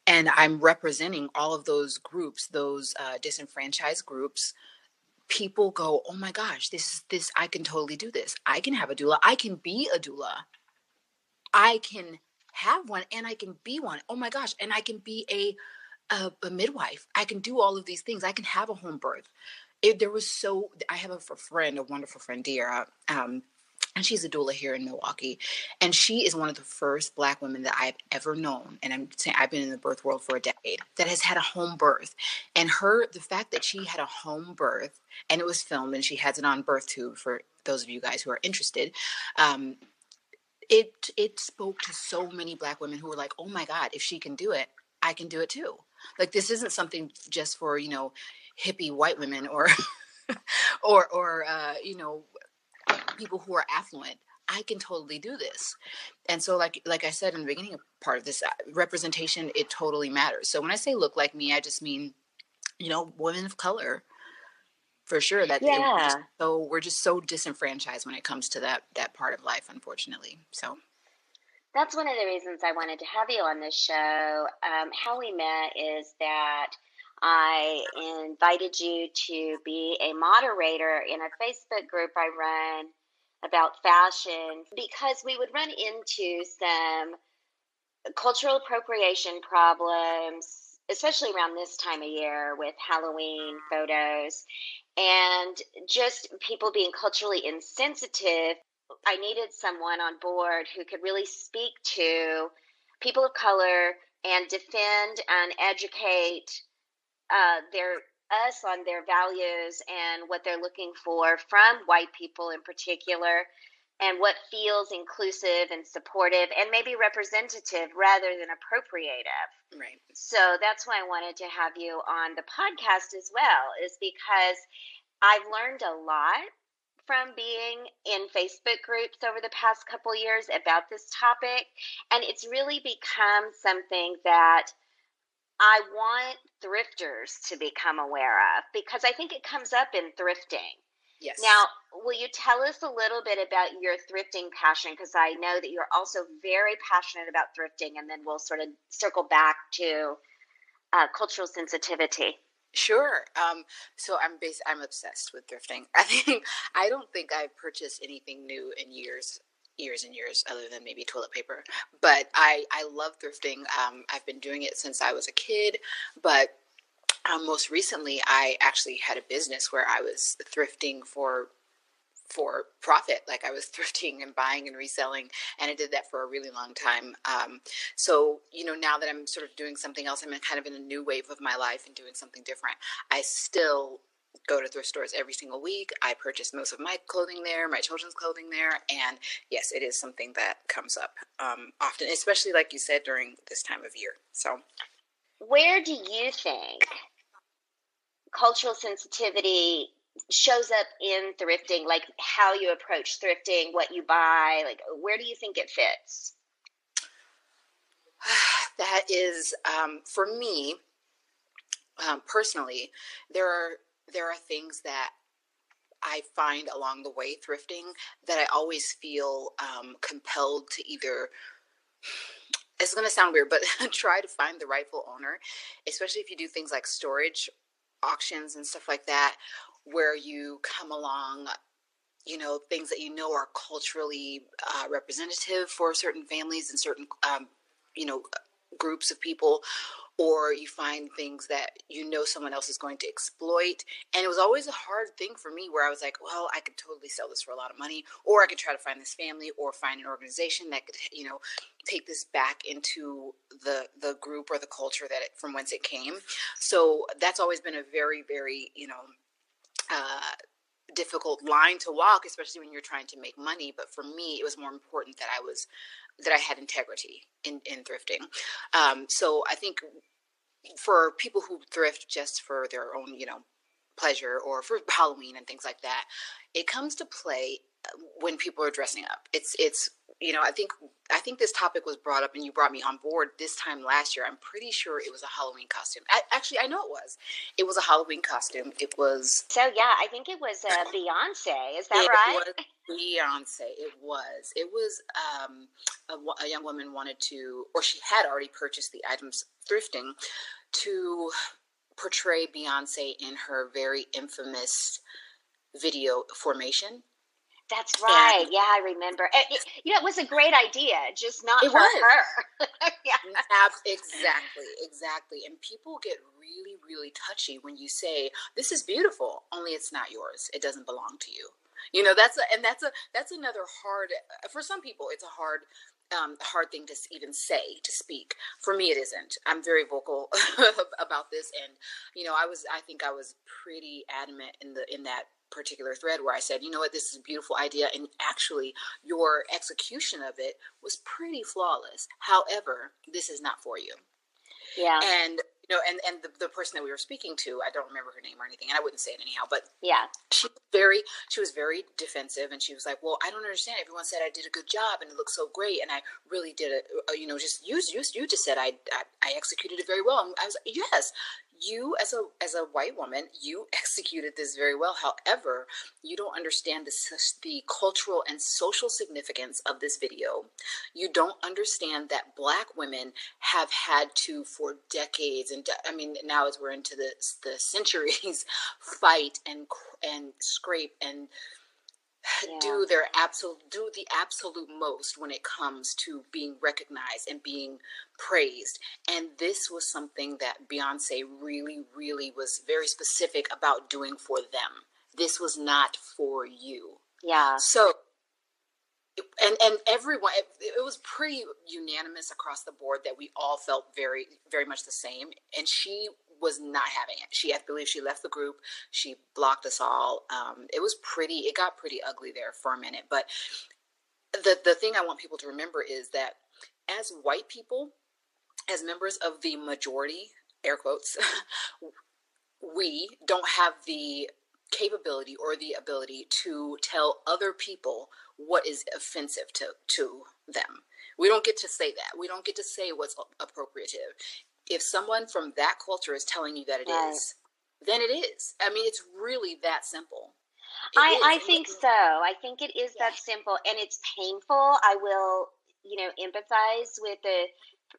and I'm representing all of those groups, those uh, disenfranchised groups. People go, oh my gosh, this is this. I can totally do this. I can have a doula. I can be a doula. I can have one, and I can be one. Oh my gosh, and I can be a a, a midwife. I can do all of these things. I can have a home birth. It, there was so. I have a friend, a wonderful friend, Dear. Um, and she's a doula here in Milwaukee. And she is one of the first Black women that I've ever known. And I'm saying I've been in the birth world for a decade that has had a home birth. And her, the fact that she had a home birth and it was filmed and she has it on birth tube for those of you guys who are interested. Um, it it spoke to so many black women who were like, "Oh my god, if she can do it, I can do it too." Like this isn't something just for, you know, hippie white women or or or uh, you know people who are affluent I can totally do this. And so like like I said in the beginning part of this uh, representation it totally matters. So when I say look like me I just mean you know women of color for sure that yeah. so we're just so disenfranchised when it comes to that that part of life unfortunately. So that's one of the reasons I wanted to have you on this show. Um, how we met is that I invited you to be a moderator in a Facebook group I run about fashion because we would run into some cultural appropriation problems, especially around this time of year with Halloween photos and just people being culturally insensitive. I needed someone on board who could really speak to people of color and defend and educate uh, their us on their values and what they're looking for from white people in particular and what feels inclusive and supportive and maybe representative rather than appropriative. Right. So that's why I wanted to have you on the podcast as well is because I've learned a lot from being in Facebook groups over the past couple years about this topic and it's really become something that I want thrifters to become aware of because I think it comes up in thrifting. Yes. Now, will you tell us a little bit about your thrifting passion? Because I know that you're also very passionate about thrifting, and then we'll sort of circle back to uh, cultural sensitivity. Sure. Um, so I'm bas- I'm obsessed with thrifting. I think I don't think I've purchased anything new in years, years and years, other than maybe toilet paper. But I I love thrifting. Um, I've been doing it since I was a kid, but um, most recently, I actually had a business where I was thrifting for for profit. Like I was thrifting and buying and reselling, and I did that for a really long time. Um, so you know, now that I'm sort of doing something else, I'm kind of in a new wave of my life and doing something different. I still go to thrift stores every single week. I purchase most of my clothing there, my children's clothing there, and yes, it is something that comes up um, often, especially like you said during this time of year. So, where do you think cultural sensitivity shows up in thrifting like how you approach thrifting what you buy like where do you think it fits that is um, for me um, personally there are there are things that I find along the way thrifting that I always feel um, compelled to either it's going to sound weird, but try to find the rightful owner, especially if you do things like storage auctions and stuff like that, where you come along, you know, things that you know are culturally uh, representative for certain families and certain, um, you know, groups of people, or you find things that you know someone else is going to exploit. And it was always a hard thing for me where I was like, well, I could totally sell this for a lot of money, or I could try to find this family or find an organization that could, you know, take this back into the the group or the culture that it, from whence it came. So that's always been a very, very, you know, uh, difficult line to walk, especially when you're trying to make money. But for me, it was more important that I was that I had integrity in in thrifting. Um, so I think for people who thrift just for their own, you know, pleasure or for Halloween and things like that, it comes to play uh, when people are dressing up. It's it's you know, I think I think this topic was brought up and you brought me on board this time last year. I'm pretty sure it was a Halloween costume. I, actually, I know it was. It was a Halloween costume. It was. So yeah, I think it was uh, Beyonce. Is that right? it right? Was Beyonce. It was. It was. Um, a, a young woman wanted to, or she had already purchased the items thrifting to portray Beyonce in her very infamous video formation that's right. Yeah, I remember. It, you know, it was a great idea, just not for was. her. yeah. Exactly, exactly. And people get really, really touchy when you say, "This is beautiful," only it's not yours. It doesn't belong to you. You know, that's a, and that's a that's another hard for some people. It's a hard um, hard thing to even say to speak. For me, it isn't. I'm very vocal about this, and you know, I was. I think I was pretty adamant in the in that particular thread where I said, you know what, this is a beautiful idea, and actually, your execution of it was pretty flawless. However, this is not for you. Yeah. And you know, and and the, the person that we were speaking to, I don't remember her name or anything, and I wouldn't say it anyhow, but yeah, she very she was very defensive, and she was like, "Well, I don't understand. Everyone said I did a good job, and it looked so great, and I really did it. Uh, you know, just you you you just said I I, I executed it very well." And I was like, "Yes, you as a as a white woman you executed this very well. However you don't understand the, the cultural and social significance of this video. You don't understand that black women have had to for decades and i mean now as we're into the the centuries fight and and scrape and yeah. do their absolute do the absolute most when it comes to being recognized and being praised. And this was something that Beyonce really really was very specific about doing for them. This was not for you. Yeah. So and and everyone it, it, was pretty unanimous across the board that we all felt very very much the same. And she was not having it. She, I believe, she left the group. She blocked us all. Um, it was pretty. It got pretty ugly there for a minute. But the the thing I want people to remember is that as white people, as members of the majority, air quotes, we don't have the capability or the ability to tell other people what is offensive to to them. We don't get to say that. We don't get to say what's appropriative if someone from that culture is telling you that it right. is, then it is. I mean, it's really that simple. I, I think so. I think it is yeah. that simple and it's painful. I will, you know, empathize with the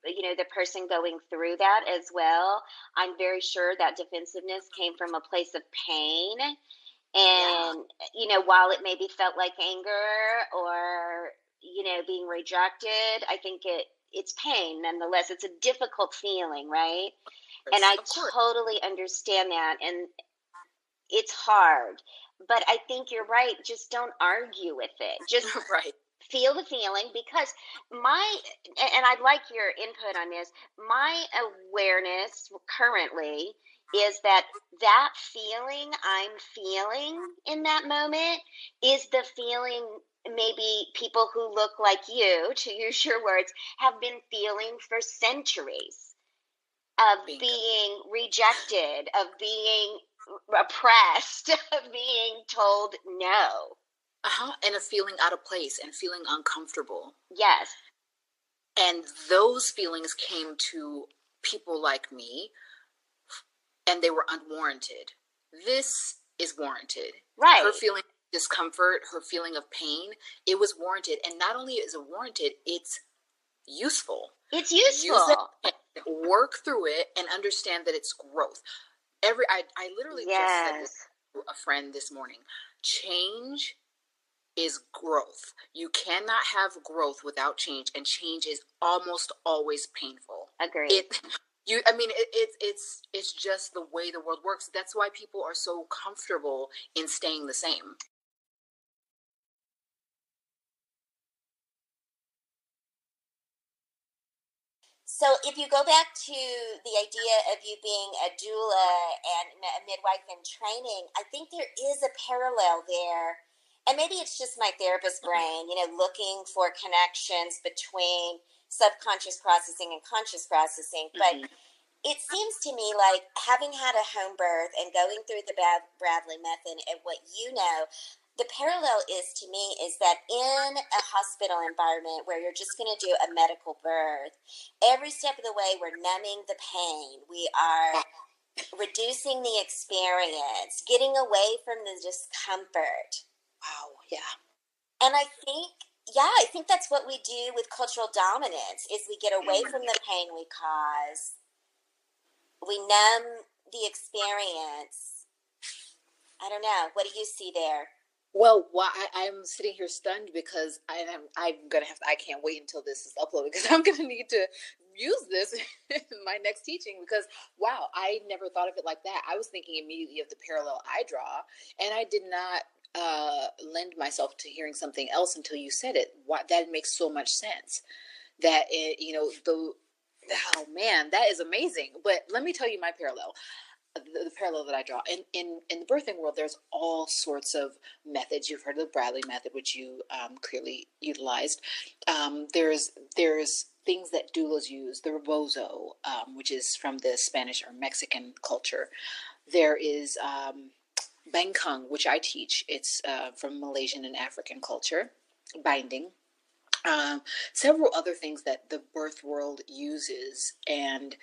you know the person going through that as well i'm very sure that defensiveness came from a place of pain and yeah. you know while it maybe felt like anger or you know being rejected i think it it's pain nonetheless it's a difficult feeling right and i totally understand that and it's hard but I think you're right. Just don't argue with it. Just right. feel the feeling because my and I'd like your input on this. My awareness currently is that that feeling I'm feeling in that moment is the feeling maybe people who look like you, to use your words, have been feeling for centuries of being rejected, of being oppressed of being told no. Uh-huh. And of feeling out of place and feeling uncomfortable. Yes. And those feelings came to people like me and they were unwarranted. This is warranted. Right. Her feeling discomfort, her feeling of pain, it was warranted. And not only is it warranted, it's useful. It's useful. It, work through it and understand that it's growth every I, I literally yes. just said this to a friend this morning. Change is growth. You cannot have growth without change, and change is almost always painful. Agreed. It, you, I mean, it, it, it's it's just the way the world works. That's why people are so comfortable in staying the same. So if you go back to the idea of you being a doula and a midwife in training, I think there is a parallel there. And maybe it's just my therapist mm-hmm. brain, you know, looking for connections between subconscious processing and conscious processing. But mm-hmm. it seems to me like having had a home birth and going through the Bradley method and what you know, the parallel is to me is that in a hospital environment where you're just going to do a medical birth, every step of the way we're numbing the pain. We are reducing the experience, getting away from the discomfort. Wow, yeah. And I think yeah, I think that's what we do with cultural dominance is we get away from the pain we cause. We numb the experience. I don't know. What do you see there? Well, why I, am sitting here stunned because I, am I'm gonna have I can't wait until this is uploaded because I'm gonna need to use this in my next teaching because wow, I never thought of it like that. I was thinking immediately of the parallel I draw, and I did not uh, lend myself to hearing something else until you said it. Why, that makes so much sense. That it, you know the oh man, that is amazing. But let me tell you my parallel the, the, parallel that I draw. In, in in the birthing world, there's all sorts of methods. You've heard of the Bradley method, which you um, clearly utilized. Um, there's there's things that doulas use. The rebozo, um, which is from the Spanish or Mexican culture. There is um, bengkung, which I teach. It's uh, from Malaysian and African culture. Binding. Um, several other things that the birth world uses and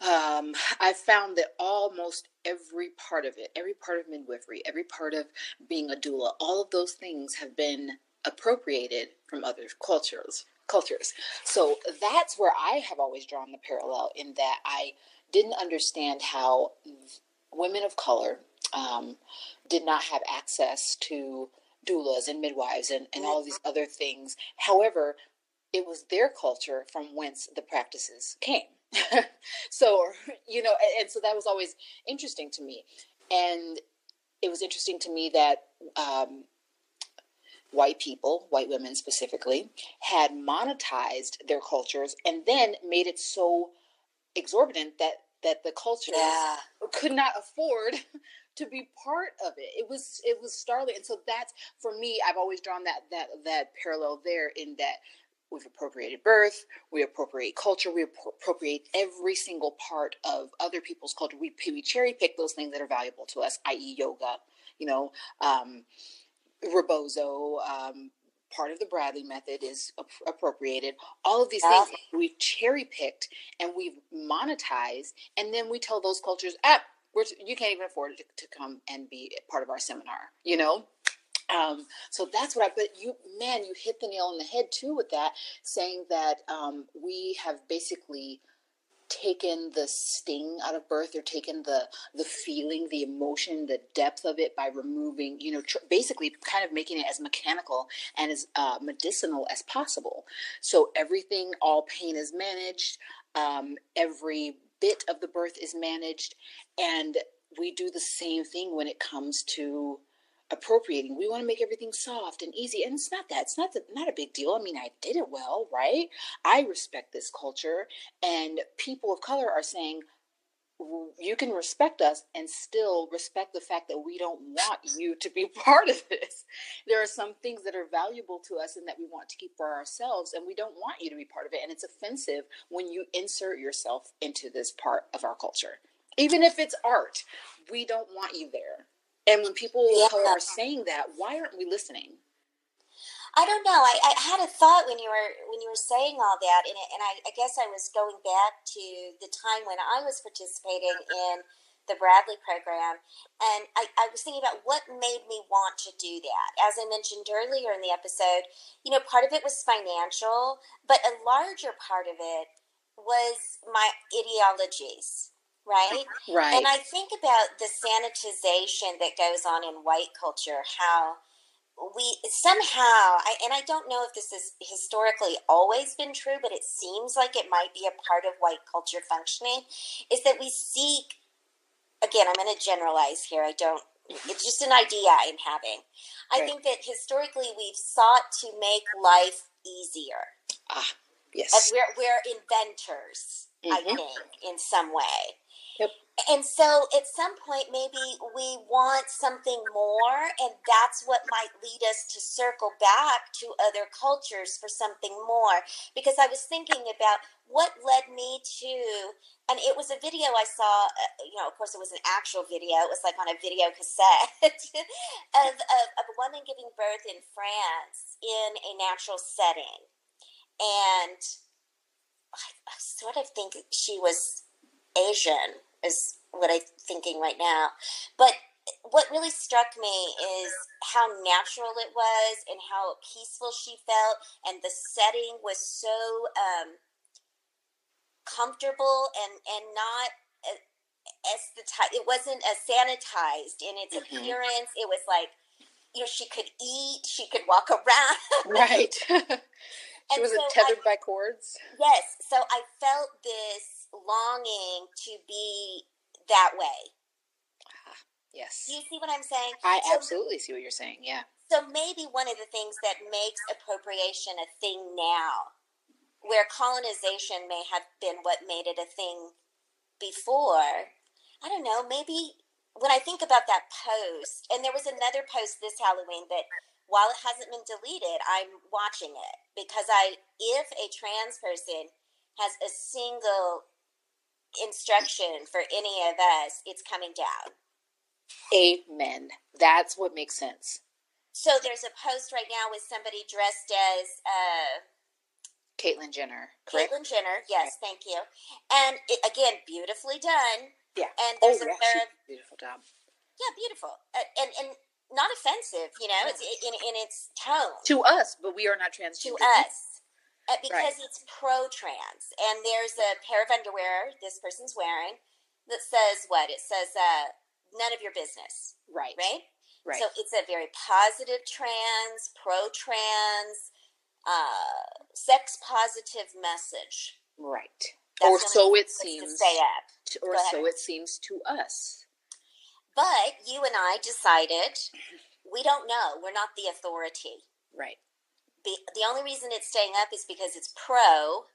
um, I've found that almost every part of it, every part of midwifery, every part of being a doula, all of those things have been appropriated from other cultures. Cultures. So that's where I have always drawn the parallel in that I didn't understand how women of color um, did not have access to doulas and midwives and, and all these other things. However, it was their culture from whence the practices came. so you know and so that was always interesting to me. And it was interesting to me that um, white people white women specifically had monetized their cultures and then made it so exorbitant that that the culture yeah. could not afford to be part of it. It was it was startling. And so that's for me i've always drawn that that that parallel there in that We've appropriated birth, we appropriate culture, we appropriate every single part of other people's culture. We, we cherry pick those things that are valuable to us, i.e., yoga, you know, um, rebozo, um, part of the Bradley method is appropriated. All of these yeah. things we've cherry picked and we've monetized, and then we tell those cultures, ah, we're, you can't even afford to, to come and be part of our seminar, you know? Um, so that's what I, but you, man, you hit the nail on the head too with that, saying that um, we have basically taken the sting out of birth or taken the the feeling the emotion the depth of it by removing you know tr- basically kind of making it as mechanical and as uh, medicinal as possible. So everything all pain is managed um, every bit of the birth is managed and we do the same thing when it comes to appropriating. We want to make everything soft and easy, and it's not that. It's not the, not a big deal. I mean, I did it well, right? I respect this culture, and people of color are saying you can respect us and still respect the fact that we don't want you to be part of this. There are some things that are valuable to us and that we want to keep for ourselves, and we don't want you to be part of it. And it's offensive when you insert yourself into this part of our culture. Even if it's art, we don't want you there. And when people yeah. are saying that, why aren't we listening? I don't know. I, I, had a thought when you were when you were saying all that, and, and I, I, guess I was going back to the time when I was participating in the Bradley program, and I, I was thinking about what made me want to do that. As I mentioned earlier in the episode, you know, part of it was financial, but a larger part of it was my ideologies right? Right. And I think about the sanitization that goes on in white culture, how we somehow, I, and I don't know if this has historically always been true, but it seems like it might be a part of white culture functioning, is that we seek, again, I'm going to generalize here. I don't, it's just an idea I'm having. I right. think that historically we've sought to make life easier. Ah, yes. We're, we're inventors, mm-hmm. I think, in some way. Yep. And so at some point, maybe we want something more, and that's what might lead us to circle back to other cultures for something more. Because I was thinking about what led me to, and it was a video I saw, uh, you know, of course, it was an actual video, it was like on a video cassette of, of, of a woman giving birth in France in a natural setting. And I, I sort of think she was Asian is what I'm thinking right now. But what really struck me is how natural it was and how peaceful she felt, and the setting was so um, comfortable and and not as the type. It wasn't as sanitized in its mm-hmm. appearance. It was like you know she could eat, she could walk around, right. she wasn't so tethered I, by cords. Yes, so I felt this longing to be that way. Ah, yes. Do you see what I'm saying? I so, absolutely see what you're saying. Yeah. So maybe one of the things that makes appropriation a thing now, where colonization may have been what made it a thing before, I don't know, maybe when I think about that post, and there was another post this Halloween that while it hasn't been deleted, I'm watching it because I if a trans person has a single instruction for any of us, it's coming down. Amen. That's what makes sense. So there's a post right now with somebody dressed as uh, Caitlyn Jenner. Correct? Caitlyn Jenner, yes, thank you. And it, again, beautifully done. Yeah. And there's oh, a pair of beautiful job. Yeah, beautiful, uh, and and not offensive. You know, it's in in its tone to us, but we are not transgender. To us, uh, because right. it's pro trans. And there's a pair of underwear this person's wearing that says what? It says, uh, none of your business. Right. Right? Right. So it's a very positive trans, pro trans, uh, sex positive message. Right. That's or so it seems. To say up. To, or so it seems to us. But you and I decided we don't know. We're not the authority. Right the only reason it's staying up is because it's pro,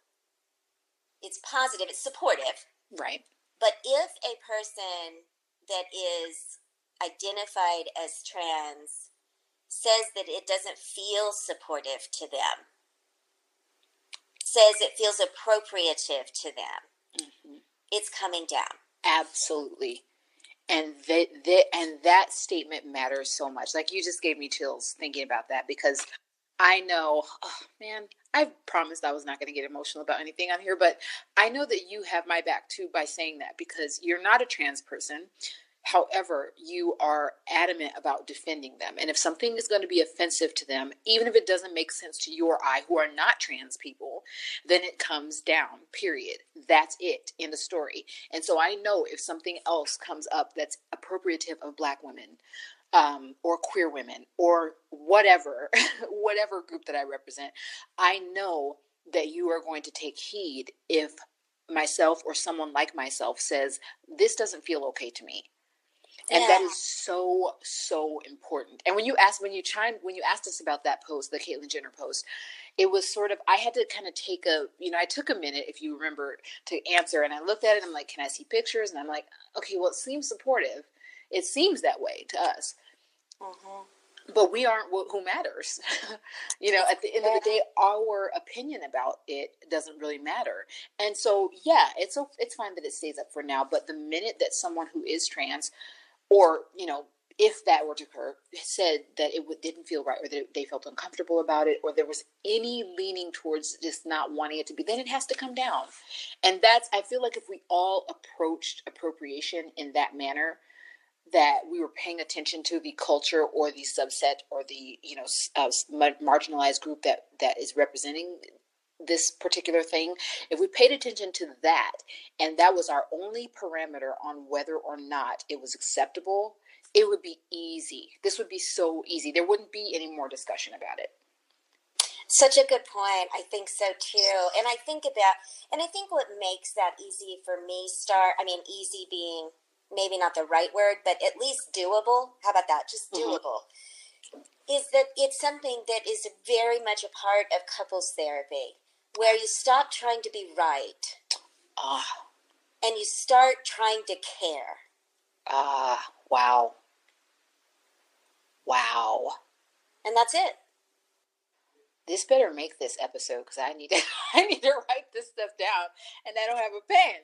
it's positive, it's supportive. Right. But if a person that is identified as trans says that it doesn't feel supportive to them, says it feels appropriative to them, mm-hmm. it's coming down. Absolutely. And that, that and that statement matters so much. Like you just gave me chills thinking about that because I know, oh, man, I promised I was not going to get emotional about anything on here, but I know that you have my back too by saying that because you're not a trans person. However, you are adamant about defending them. And if something is going to be offensive to them, even if it doesn't make sense to you or I, who are not trans people, then it comes down, period. That's it in the story. And so I know if something else comes up that's appropriative of Black women, um, or queer women or whatever, whatever group that I represent, I know that you are going to take heed if myself or someone like myself says, This doesn't feel okay to me. And yeah. that is so, so important. And when you asked, when you chimed, when you asked us about that post, the Caitlyn Jenner post, it was sort of, I had to kind of take a, you know, I took a minute, if you remember, to answer. And I looked at it, I'm like, can I see pictures? And I'm like, okay, well, it seems supportive. It seems that way to us. Mm-hmm. But we aren't who matters. you know, at the end of the day, our opinion about it doesn't really matter. And so, yeah, it's it's fine that it stays up for now. But the minute that someone who is trans, or you know, if that were to occur, said that it didn't feel right, or that they felt uncomfortable about it, or there was any leaning towards just not wanting it to be, then it has to come down. And that's, I feel like if we all approached appropriation in that manner, that we were paying attention to the culture or the subset or the you know uh, marginalized group that that is representing this particular thing. If we paid attention to that and that was our only parameter on whether or not it was acceptable it would be easy. This would be so easy. There wouldn't be any more discussion about it. Such a good point. I think so too. And i think about and i think what makes that easy for me start i mean easy being maybe not the right word, but at least doable. How about that? Just mm-hmm. doable. Mm-hmm. Is that it's something that is very much a part of couples therapy, where you stop trying to be right. Ah. And you start trying to care. Ah, wow. Wow. And that's it. This better make this episode because I need to I need to write this stuff down and I don't have a pen.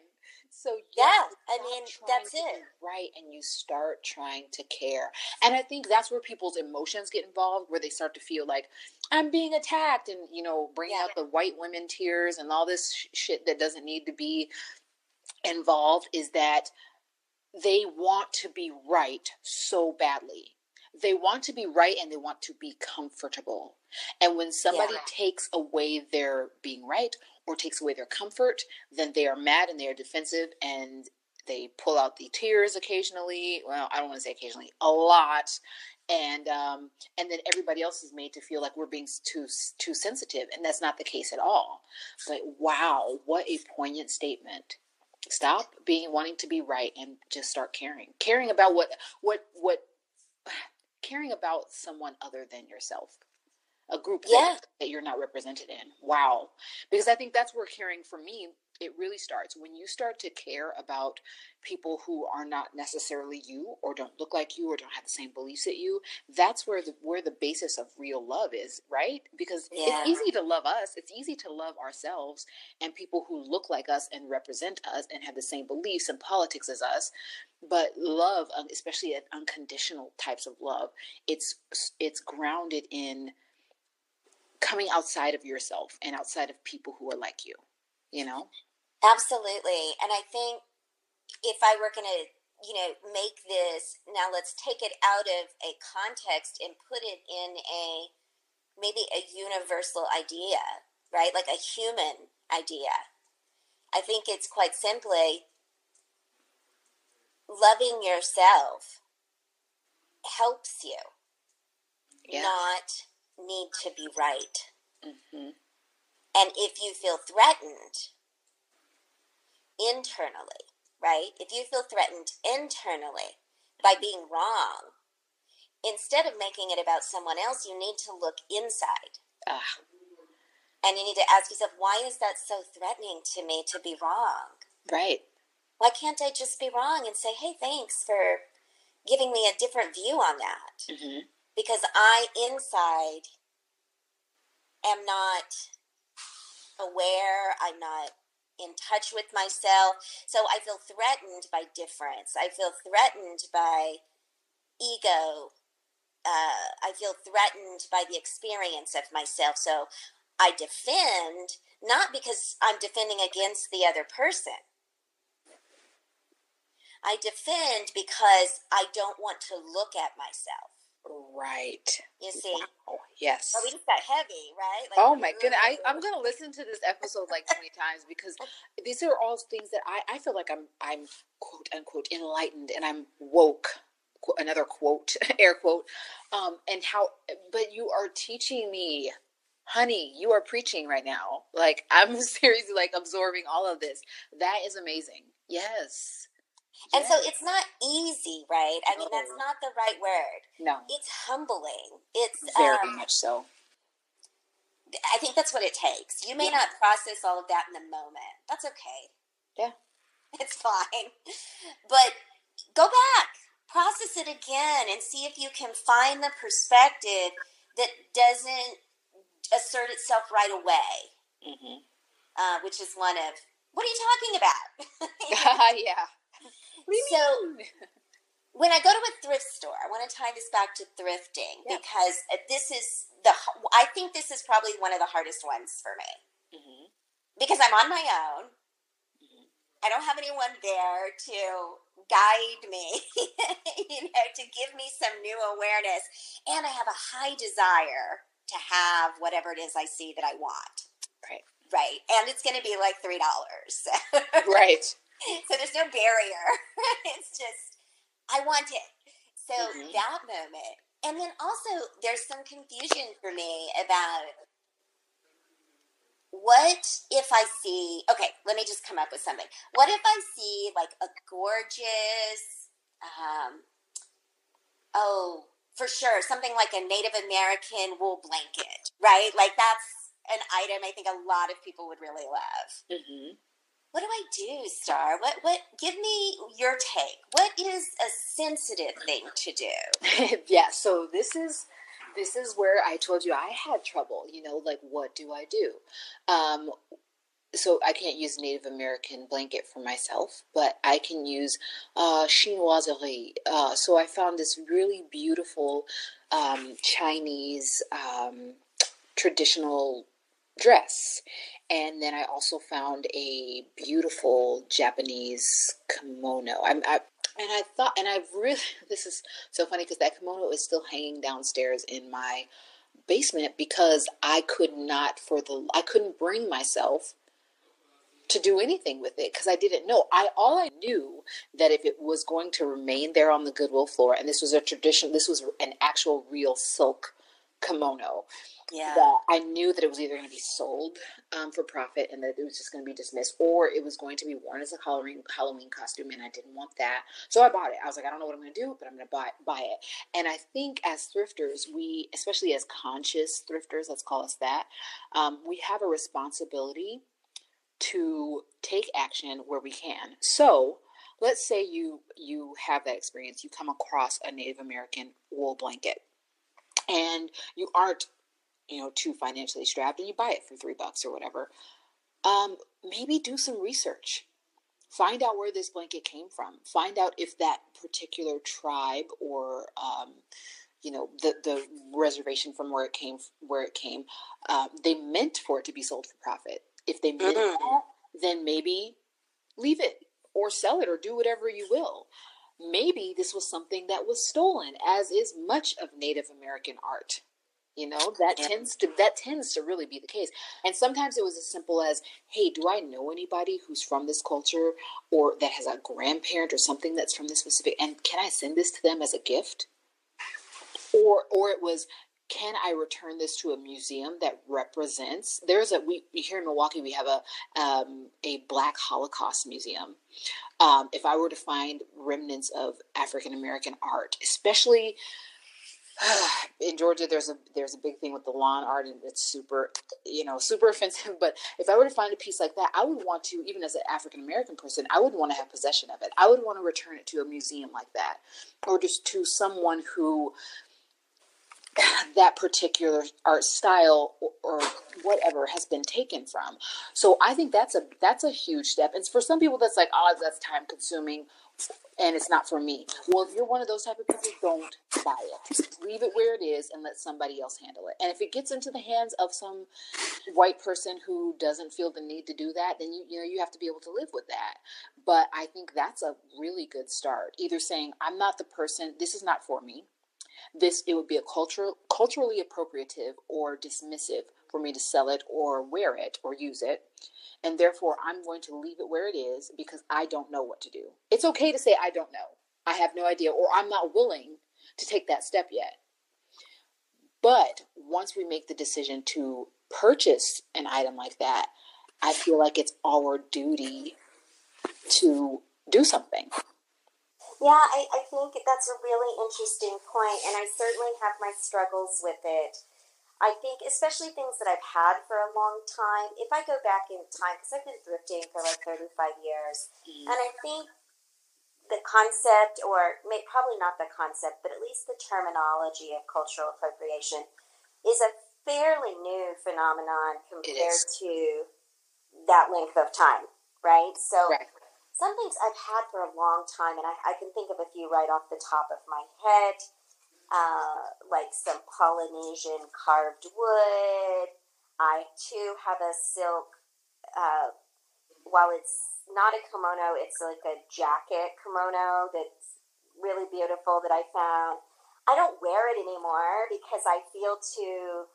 So yeah, I mean that's it, right? And you start trying to care, and I think that's where people's emotions get involved, where they start to feel like I'm being attacked, and you know, bring yeah. out the white women tears and all this sh- shit that doesn't need to be involved. Is that they want to be right so badly. They want to be right and they want to be comfortable. And when somebody yeah. takes away their being right or takes away their comfort, then they are mad and they are defensive and they pull out the tears occasionally. Well, I don't want to say occasionally, a lot, and um, and then everybody else is made to feel like we're being too too sensitive, and that's not the case at all. But wow, what a poignant statement! Stop being wanting to be right and just start caring, caring about what what what, caring about someone other than yourself a group yeah. that, that you're not represented in. Wow. Because I think that's where caring for me, it really starts. When you start to care about people who are not necessarily you or don't look like you or don't have the same beliefs that you, that's where the where the basis of real love is, right? Because yeah. it's easy to love us. It's easy to love ourselves and people who look like us and represent us and have the same beliefs and politics as us. But love, especially at unconditional types of love, it's it's grounded in coming outside of yourself and outside of people who are like you, you know? Absolutely. And I think if I were going to, you know, make this, now let's take it out of a context and put it in a maybe a universal idea, right? Like a human idea. I think it's quite simply loving yourself helps you, yeah. not need to be right. Mm-hmm. And if you feel threatened internally, right? If you feel threatened internally by being wrong, instead of making it about someone else, you need to look inside. Ah. And you need to ask yourself, why is that so threatening to me to be wrong? Right. Why can't I just be wrong and say, hey, thanks for giving me a different view on that? Mm-hmm because I inside am not aware, I'm not in touch with myself. So I feel threatened by difference. I feel threatened by ego uh, I feel threatened by the experience of myself. So I defend not because I'm defending against the other person. I defend because I don't want to look at myself. Right. You see? Wow. Yes. Oh, we just got heavy, right? Like, oh my goodness. I, I'm gonna listen to this episode like 20 times because these are all things that I, I feel like I'm I'm quote unquote enlightened and I'm woke. Another quote, air quote, um, and how, but you are teaching me honey, you are preaching right now. Like I'm seriously like absorbing all of this. That is amazing. Yes. And so it's not easy, right? I mean, that's not the right word. No. It's humbling. It's very um, much so. I think that's what it takes. You may yeah. not process all of that in the moment. That's okay. Yeah. It's fine. But go back, process it again, and see if you can find the perspective that doesn't assert itself right away. Mm-hmm. Uh, which is one of, what are you talking about? yeah so when I go to a thrift store, I want to tie this back to thrifting yeah. because this is the I think this is probably one of the hardest ones for me mm-hmm. because I'm on my own. Mm-hmm. I don't have anyone there to guide me, you know, to give me some new awareness, and I have a high desire to have whatever it is I see that I want. Right. Right. And it's going to be like $3. right. so there's no barrier. it's just, I want it. So mm-hmm. that moment. And then also, there's some confusion for me about what if I see, okay, let me just come up with something. What if I see like a gorgeous, um, oh, for sure, something like a Native American wool blanket, right? Like that's an item I think a lot of people would really love. Mm-hmm what do I do, Star? What what give me your take. What is a sensitive thing to do? yeah, so this is this is where I told you I had trouble, you know, like what do I do? Um so I can't use Native American blanket for myself, but I can use uh, chinoiserie. Uh, so I found this really beautiful um, Chinese um, traditional dress, and then I also found a beautiful Japanese kimono. I'm, I, and I thought, and I've really, this is so funny because that kimono is still hanging downstairs in my basement because I could not, for the, I couldn't bring myself to do anything with it because I didn't know. I all I knew that if it was going to remain there on the Goodwill floor, and this was a tradition, this was an actual real silk kimono yeah. that I knew that it was either going to be sold um, for profit and that it was just going to be dismissed, or it was going to be worn as a Halloween Halloween costume, and I didn't want that, so I bought it. I was like, I don't know what I'm going to do, but I'm going to buy buy it. And I think as thrifters, we, especially as conscious thrifters, let's call us that, um, we have a responsibility to take action where we can. So let's say you you have that experience you come across a native american wool blanket and you aren't you know, too financially strapped and you buy it for three bucks or whatever, um, maybe do some research. Find out where this blanket came from. Find out if that particular tribe or um, you know the the reservation from where it came where it came uh, they meant for it to be sold for profit. If they meant mm-hmm. that, then maybe leave it or sell it or do whatever you will. Maybe this was something that was stolen, as is much of Native American art. You know that yeah. tends to that tends to really be the case. And sometimes it was as simple as hey do i know anybody who's from this culture or that has a grandparent or something that's from this specific and can i send this to them as a gift? Or or it was can i return this to a museum that represents there's a we here in milwaukee we have a um, a black holocaust museum um, if i were to find remnants of african american art especially in Georgia, there's a there's a big thing with the lawn art, and it's super, you know, super offensive. But if I were to find a piece like that, I would want to, even as an African American person, I would want to have possession of it. I would want to return it to a museum like that, or just to someone who that particular art style or, or, whatever has been taken from. So I think that's a that's a huge step. And for some people, that's like, oh, that's time consuming, and it's not for me. Well, if you're one of those type of people, don't buy it. Leave it where it is and let somebody else handle it. And if it gets into the hands of some white person who doesn't feel the need to do that, then you you know you have to be able to live with that. But I think that's a really good start. Either saying, I'm not the person. This is not for me this it would be a cultural culturally appropriative or dismissive for me to sell it or wear it or use it. And therefore i'm going to leave it where it is because i don't know what to do. It's okay to say i don't know. I have no idea or i'm not willing to take that step yet. But once we make the decision to purchase an item like that i feel like it's our duty to do something yeah, I, I think that's a really interesting point, and I certainly have my struggles with it. I think, especially things that I've had for a long time, if I go back in time, because I've been thrifting for like 35 years, mm. and I think the concept, or may, probably not the concept, but at least the terminology of cultural appropriation is a fairly new phenomenon compared to that length of time, right? So right some things I've had for a long time, and I, I can think of a few right off the top of my head, uh, like some Polynesian carved wood. I too have a silk, uh, while it's not a kimono, it's like a jacket kimono that's really beautiful that I found. I don't wear it anymore because I feel too,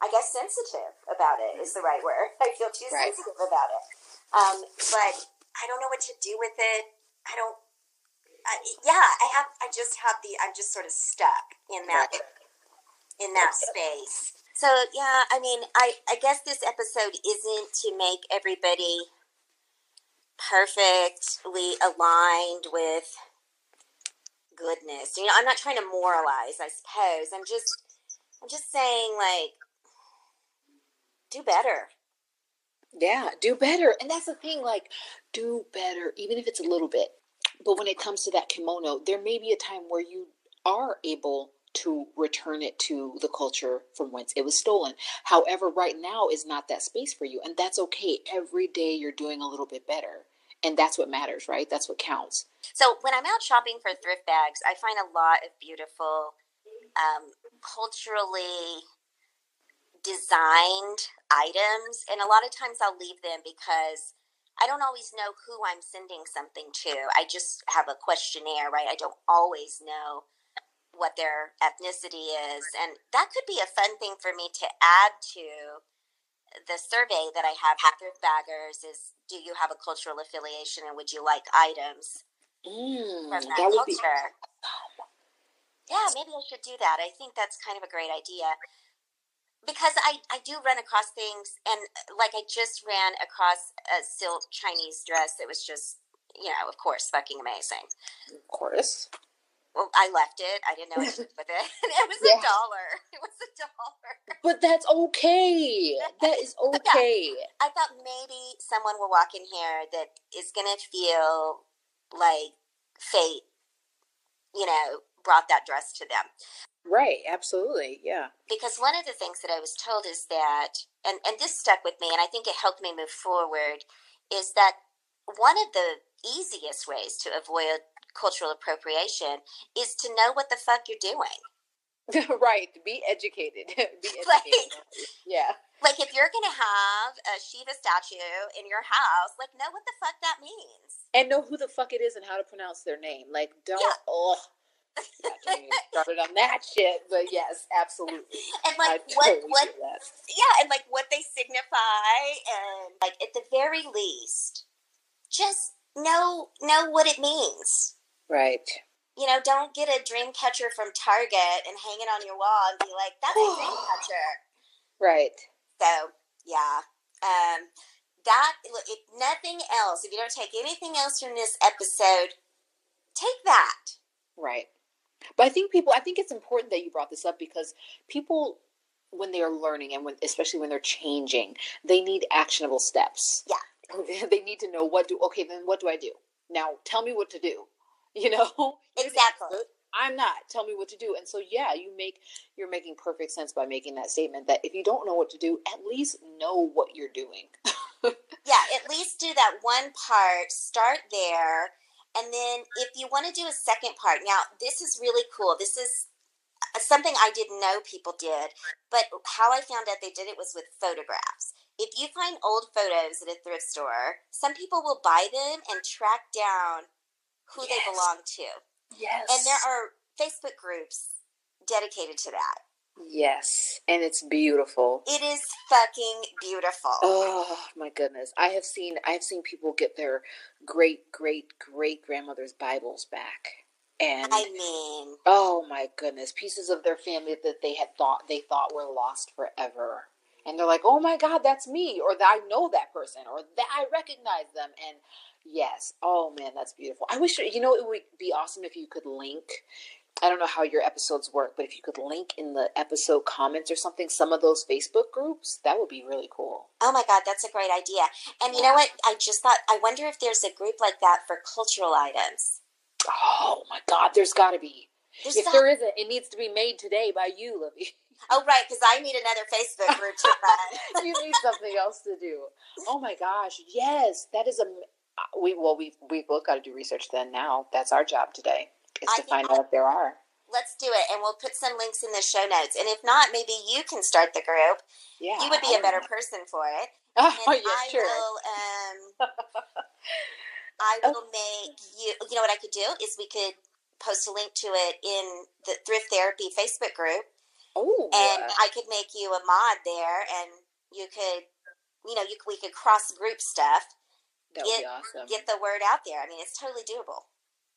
I guess, sensitive about it is the right word. I feel too right. sensitive about it. Um, but I don't know what to do with it. I don't. I, yeah, I have. I just have the. I'm just sort of stuck in that in that space. So yeah, I mean, I I guess this episode isn't to make everybody perfectly aligned with goodness. You know, I'm not trying to moralize. I suppose I'm just I'm just saying like do better. Yeah, do better. And that's the thing, like, do better, even if it's a little bit. But when it comes to that kimono, there may be a time where you are able to return it to the culture from whence it was stolen. However, right now is not that space for you. And that's okay. Every day you're doing a little bit better. And that's what matters, right? That's what counts. So when I'm out shopping for thrift bags, I find a lot of beautiful, um, culturally designed items. And a lot of times I'll leave them because I don't always know who I'm sending something to. I just have a questionnaire, right? I don't always know what their ethnicity is. And that could be a fun thing for me to add to the survey that I have with baggers is do you have a cultural affiliation and would you like items mm, from that, that culture? Be... Yeah, maybe I should do that. I think that's kind of a great idea because I, I do run across things and uh, like I just ran across a silk Chinese dress that was just you know of course fucking amazing. Of course. Well, I left it. I didn't know what to do with it. it was yeah. a dollar. It was a dollar. But that's okay. That is okay. yeah. I thought maybe someone will walk in here that is gonna feel like fate, you know, brought that dress to them. Right, absolutely. Yeah. Because one of the things that I was told is that and and this stuck with me and I think it helped me move forward is that one of the easiest ways to avoid cultural appropriation is to know what the fuck you're doing. right, be educated. be educated. Like, yeah. Like if you're gonna have a Shiva statue in your house, like know what the fuck that means. And know who the fuck it is and how to pronounce their name. Like don't yeah. oh started on that shit, but yes, absolutely. And like what what yeah, and like what they signify and like at the very least, just know know what it means. Right. You know, don't get a dream catcher from Target and hang it on your wall and be like, that's a dream catcher. Right. So yeah. Um that if nothing else, if you don't take anything else from this episode, take that. Right. But I think people, I think it's important that you brought this up because people, when they are learning and when, especially when they're changing, they need actionable steps. Yeah. they need to know what do, okay, then what do I do? Now tell me what to do. You know? Exactly. I'm not. Tell me what to do. And so, yeah, you make you're making perfect sense by making that statement that if you don't know what to do, at least know what you're doing. yeah, at least do that one part. Start there, and then if you want to do a second part, now this is really cool. This is uh, something I didn't know people did, but how I found out they did it was with photographs. If you find old photos at a thrift store, some people will buy them and track down who yes. they belong to. Yes. And there are Facebook groups dedicated to that. Yes, and it's beautiful. It is fucking beautiful. Oh my goodness. I have seen I have seen people get their great great great grandmother's Bibles back and I mean, oh my goodness, pieces of their family that they had thought they thought were lost forever, and they're like, oh my God, that's me, or I know that person, or that I recognize them, and yes, oh man, that's beautiful. I wish you know it would be awesome if you could link. I don't know how your episodes work, but if you could link in the episode comments or something some of those Facebook groups, that would be really cool. Oh my God, that's a great idea. And you know what? I just thought, I wonder if there's a group like that for cultural items. Oh my God, there's got to be. There's if there isn't, it needs to be made today by you, Libby. Oh right, because I need another Facebook group to run. you need something else to do. Oh my gosh, yes, that is a. Uh, we well, we we both got to do research. Then now, that's our job today is I to find out if there are. Let's do it, and we'll put some links in the show notes. And if not, maybe you can start the group. Yeah, you would be a better person for it. Oh, and yeah, I sure. will. Um, I oh. will make you. You know what I could do is we could post a link to it in the Thrift Therapy Facebook group. Oh, and I could make you a mod there, and you could, you know, you we could cross group stuff. That would get, be awesome. Get the word out there. I mean, it's totally doable.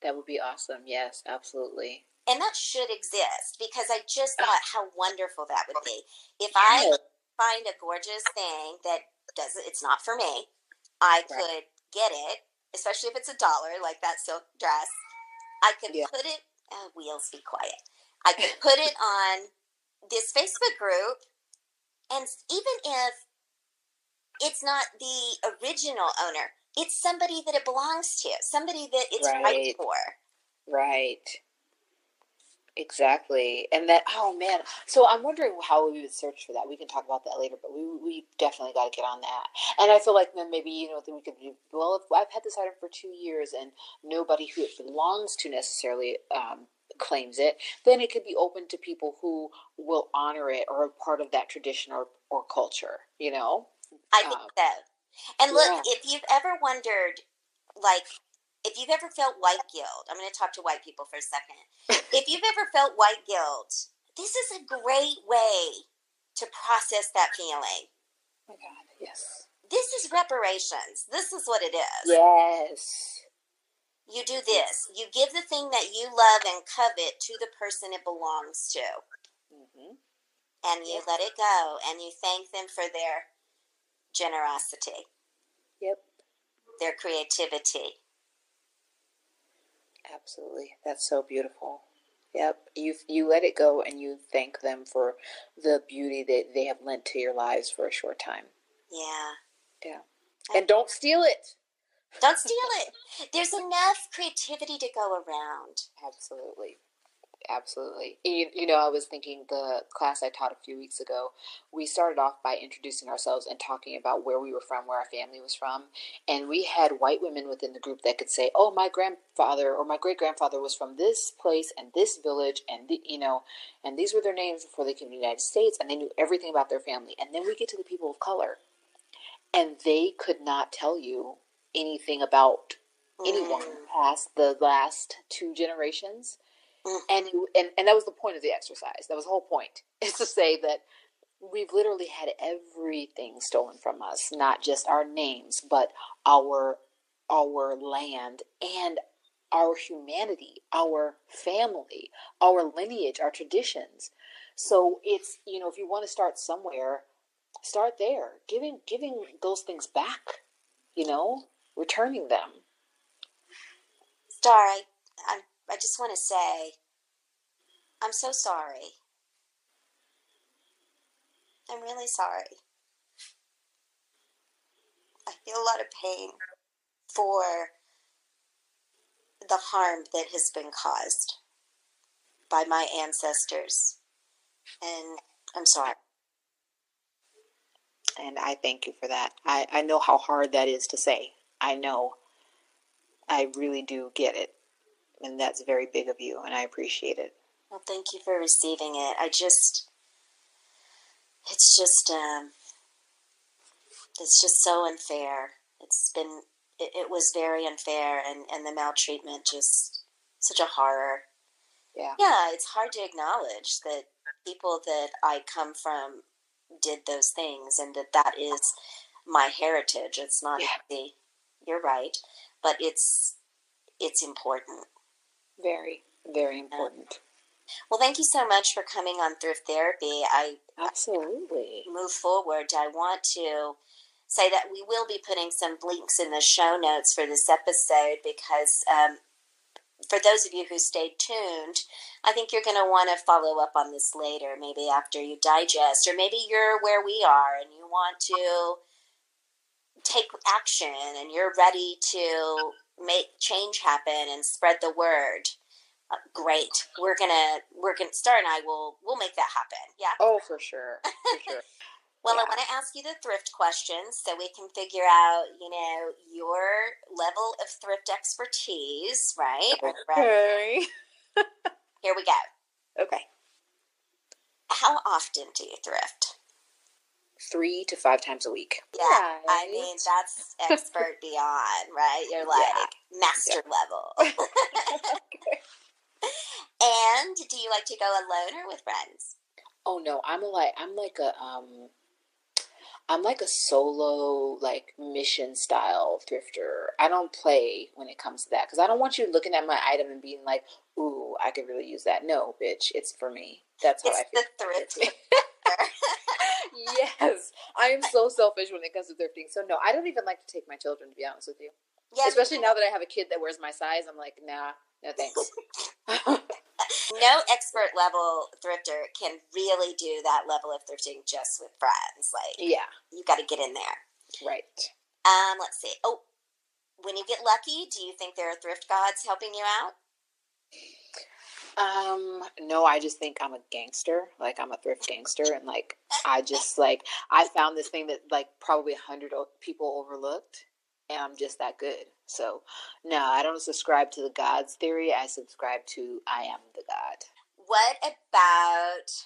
That would be awesome. Yes, absolutely. And that should exist because I just thought how wonderful that would be. If I find a gorgeous thing that doesn't, it's not for me, I right. could get it especially if it's a dollar, like that silk dress. I could yeah. put it, oh, wheels be quiet. I could put it on this Facebook group, and even if it's not the original owner, it's somebody that it belongs to, somebody that it's right, right for. Right. Exactly. And that, oh man. So I'm wondering how we would search for that. We can talk about that later, but we, we definitely got to get on that. And I feel like then maybe, you know, then we could do, well, if I've had this item for two years and nobody who it belongs to necessarily um, claims it, then it could be open to people who will honor it or are part of that tradition or, or culture, you know? I think um, so. And look, yeah. if you've ever wondered, like, if you've ever felt white guilt, I'm going to talk to white people for a second. if you've ever felt white guilt, this is a great way to process that feeling. Oh my God, yes. This is reparations. This is what it is. Yes. You do this. You give the thing that you love and covet to the person it belongs to. Mm-hmm. And you yep. let it go and you thank them for their generosity. Yep. Their creativity Absolutely. That's so beautiful. Yep. You you let it go and you thank them for the beauty that they have lent to your lives for a short time. Yeah. Yeah. And don't steal it. Don't steal it. There's enough creativity to go around. Absolutely absolutely. You, you, know, I was thinking the class I taught a few weeks ago, we started off by introducing ourselves and talking about where we were from, where our family was from. And we had white women within the group that could say, oh, my grandfather or my great grandfather was from this place and this village, and, the, you know, and these were their names before they came to the United States, and they knew everything about their family. And then we get to the people of color, and they could not tell you anything about anyone mm. past the last two generations Mm. and, and and that was the point of the exercise. That was the whole point. Is to say that we've literally had everything stolen from us, not just our names, but our our land and our humanity, our family, our lineage, our traditions. So it's you know if you want to start somewhere, start there, giving giving those things back. You know, returning them. Star, I, I just want to say, I'm so sorry. I'm really sorry. I feel a lot of pain for the harm that has been caused. by my ancestors. And I'm sorry. And I thank you for that. I, I know how hard that is to say. I know. I really do get it. And that's very big of you, and I appreciate it. Well, thank you for receiving it. I just, it's just, um, it's just so unfair. It's been, it, it was very unfair, and, and the maltreatment just such a horror. Yeah. Yeah, it's hard to acknowledge that people that I come from did those things and that that is my heritage. It's not Yeah. the, you're right, but it's it's important. Very, very important. Well, thank you so much for coming on Thrift Therapy. I Absolutely. move forward, I want to say that we will be putting some links in the show notes for this episode because um, for those of you who stayed tuned, I think you're going to want to follow up on this later, maybe after you digest, or maybe you're where we are and you want to take action and you're ready to make change happen and spread the word. Uh, great. We're gonna we're gonna Star and I will we'll make that happen. Yeah. Oh, for sure. For sure. Well, I want to ask you the thrift questions so we can figure out, you know, your level of thrift expertise, right? Right. Okay. Here we go. Okay. How often do you thrift? Three to five times a week. Yeah, I mean that's expert beyond, right? You're like master level. and do you like to go alone or with friends? Oh no, I'm a like I'm like a um I'm like a solo like mission style thrifter. I don't play when it comes to that because I don't want you looking at my item and being like, "Ooh, I could really use that." No, bitch, it's for me. That's how It's I feel. the thrift. Yes, I am so selfish when it comes to thrifting. So no, I don't even like to take my children. To be honest with you, especially now that I have a kid that wears my size, I'm like, nah, no thanks. no expert level thrifter can really do that level of thrifting just with friends. Like yeah, you got to get in there. right. Um, let's see. Oh, when you get lucky, do you think there are thrift gods helping you out? Um, no, I just think I'm a gangster. Like I'm a thrift gangster, and like I just like I found this thing that like probably a hundred people overlooked, and I'm just that good. So, no, I don't subscribe to the gods theory. I subscribe to I am the god. What about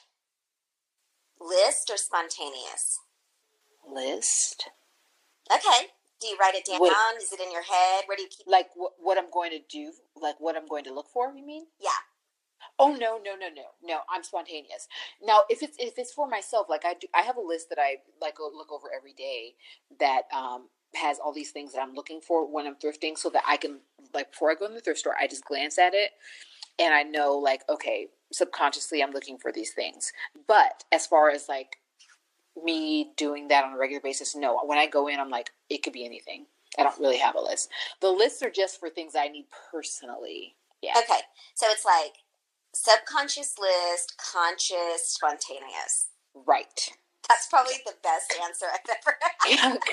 list or spontaneous? List Okay. Do you write it down? Wait. Is it in your head? Where do you keep? like what what I'm going to do, like what I'm going to look for. You mean? Yeah. Oh no no no no no! I'm spontaneous. Now, if it's if it's for myself, like I do, I have a list that I like look over every day that um has all these things that I'm looking for when I'm thrifting, so that I can like before I go in the thrift store, I just glance at it and I know like okay, subconsciously I'm looking for these things. But as far as like me doing that on a regular basis, no. When I go in, I'm like it could be anything. I don't really have a list. The lists are just for things I need personally. Yeah. Okay. So it's like subconscious list, conscious, spontaneous. Right. That's probably the best answer I've ever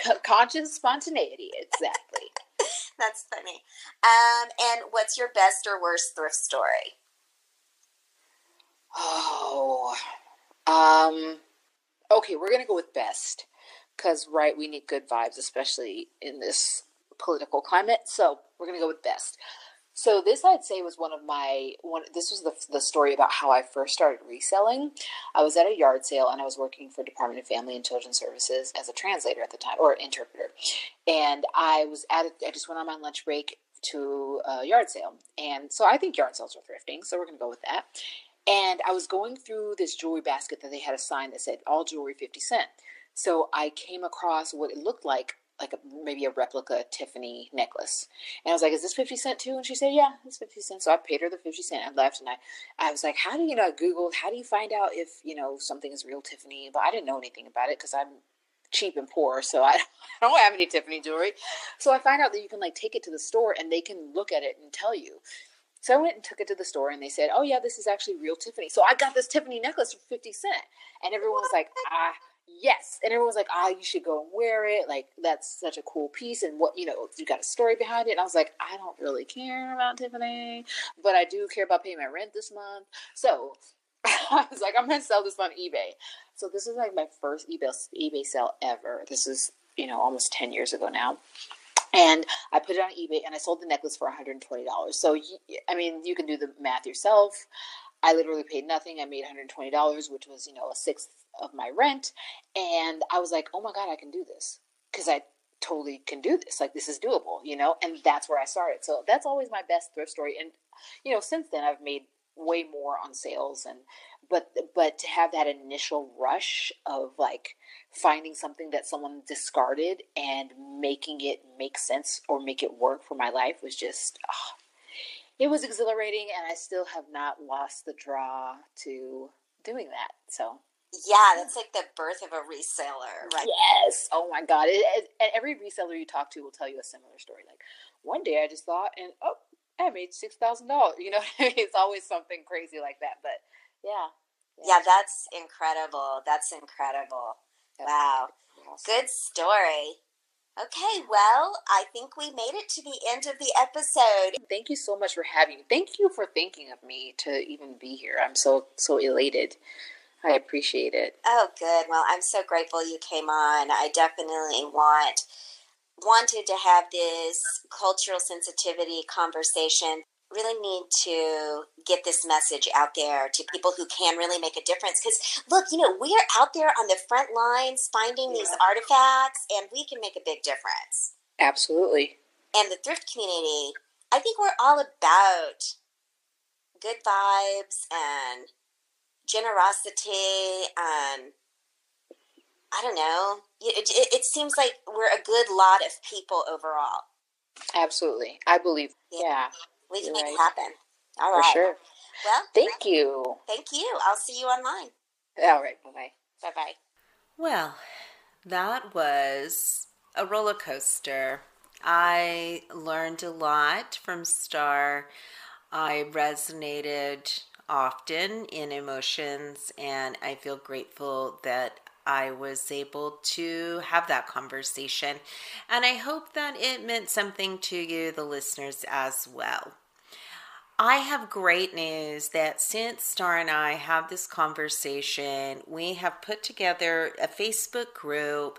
had. conscious spontaneity exactly That's funny. Um, and what's your best or worst thrift story? oh um okay we're gonna go with best because right we need good vibes especially in this political climate so we're gonna go with best so this i'd say was one of my one this was the, the story about how i first started reselling. I was at a yard sale and i was working for department of family and children's services as a translator at the time or interpreter. And i was at a, i just went on my lunch break to a yard sale. And so i think yard sales are thrifting so we're going to go with that. And I was going through this jewelry basket that they had a sign that said all jewelry 50 cent. So I came across what it looked like, like a, maybe a replica Tiffany necklace. And I was like, is this 50 cent too? And she said, yeah, it's 50 cent. So I paid her the 50 cent and left. And I, I was like, how do you know, I Googled, how do you find out if, you know, something is real Tiffany? But I didn't know anything about it because I'm cheap and poor. So I, I don't have any Tiffany jewelry. So I find out that you can like take it to the store and they can look at it and tell you. So I went and took it to the store, and they said, "Oh yeah, this is actually real Tiffany." So I got this Tiffany necklace for fifty cent, and everyone was like, "Ah, Yes, and everyone was like, "Ah, oh, you should go and wear it. Like that's such a cool piece, and what you know, you got a story behind it." And I was like, "I don't really care about Tiffany, but I do care about paying my rent this month." So I was like, "I'm gonna sell this on eBay." So this is like my first eBay eBay sale ever. This is you know almost ten years ago now. And I put it on eBay and I sold the necklace for $120. So, I mean, you can do the math yourself. I literally paid nothing. I made $120, which was, you know, a sixth of my rent. And I was like, oh my God, I can do this. Because I totally can do this. Like, this is doable, you know? And that's where I started. So that's always my best thrift story. And, you know, since then, I've made way more on sales and but but to have that initial rush of like finding something that someone discarded and making it make sense or make it work for my life was just oh, it was exhilarating and i still have not lost the draw to doing that so yeah, that's like the birth of a reseller, right? Yes. Oh my god! It, it, and every reseller you talk to will tell you a similar story. Like one day I just thought, and oh, I made six thousand dollars. You know, it's always something crazy like that. But yeah, yeah, yeah that's incredible. That's incredible. That's wow, awesome. good story. Okay, well, I think we made it to the end of the episode. Thank you so much for having me. Thank you for thinking of me to even be here. I'm so so elated. I appreciate it. Oh, good. Well, I'm so grateful you came on. I definitely want wanted to have this cultural sensitivity conversation really need to get this message out there to people who can really make a difference because look you know we are out there on the front lines finding yeah. these artifacts and we can make a big difference absolutely and the thrift community i think we're all about good vibes and generosity and I don't know. It, it, it, seems like we're a good lot of people overall. Absolutely. I believe. Yeah. yeah. We can make right. it happen. All right. For sure. Well, thank you. Thank you. I'll see you online. All right. Bye bye. Bye bye. Well, that was a roller coaster. I learned a lot from Star. I resonated often in emotions, and I feel grateful that I was able to have that conversation. And I hope that it meant something to you, the listeners, as well. I have great news that since Star and I have this conversation, we have put together a Facebook group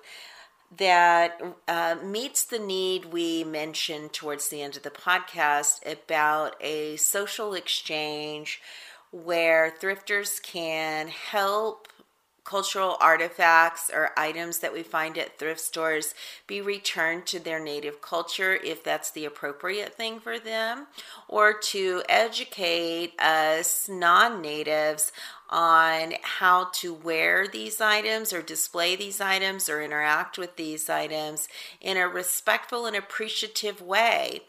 that uh, meets the need we mentioned towards the end of the podcast about a social exchange where thrifters can help cultural artifacts or items that we find at thrift stores be returned to their native culture if that's the appropriate thing for them, or to educate us non natives on how to wear these items or display these items or interact with these items in a respectful and appreciative way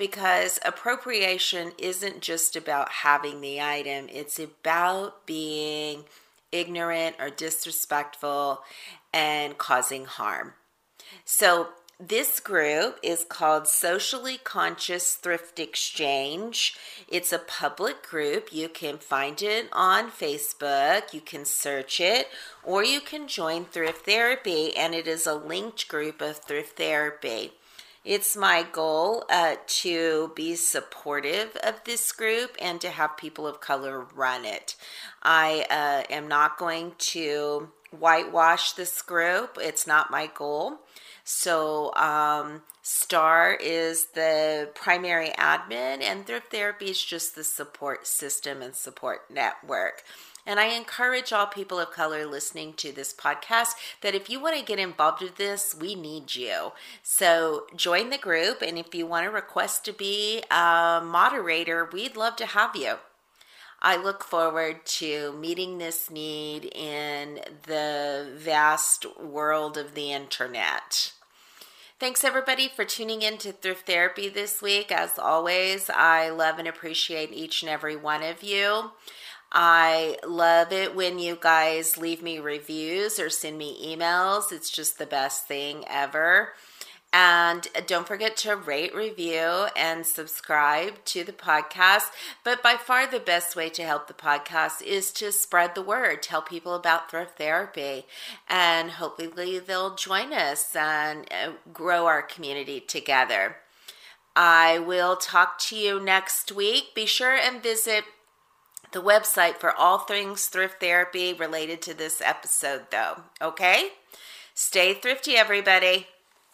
because appropriation isn't just about having the item, it's about being ignorant or disrespectful and causing harm. So, this group is called Socially Conscious Thrift Exchange. It's a public group. You can find it on Facebook. You can search it, or you can join Thrift Therapy, and it is a linked group of thrift therapy. It's my goal uh, to be supportive of this group and to have people of color run it. I uh, am not going to whitewash this group, it's not my goal. So, um, STAR is the primary admin, and Thrift Therapy is just the support system and support network. And I encourage all people of color listening to this podcast that if you want to get involved with this, we need you. So join the group. And if you want to request to be a moderator, we'd love to have you. I look forward to meeting this need in the vast world of the internet. Thanks everybody for tuning in to Thrift Therapy this week. As always, I love and appreciate each and every one of you. I love it when you guys leave me reviews or send me emails. It's just the best thing ever. And don't forget to rate, review, and subscribe to the podcast. But by far the best way to help the podcast is to spread the word, tell people about thrift therapy, and hopefully they'll join us and uh, grow our community together. I will talk to you next week. Be sure and visit the website for all things thrift therapy related to this episode, though. Okay? Stay thrifty, everybody.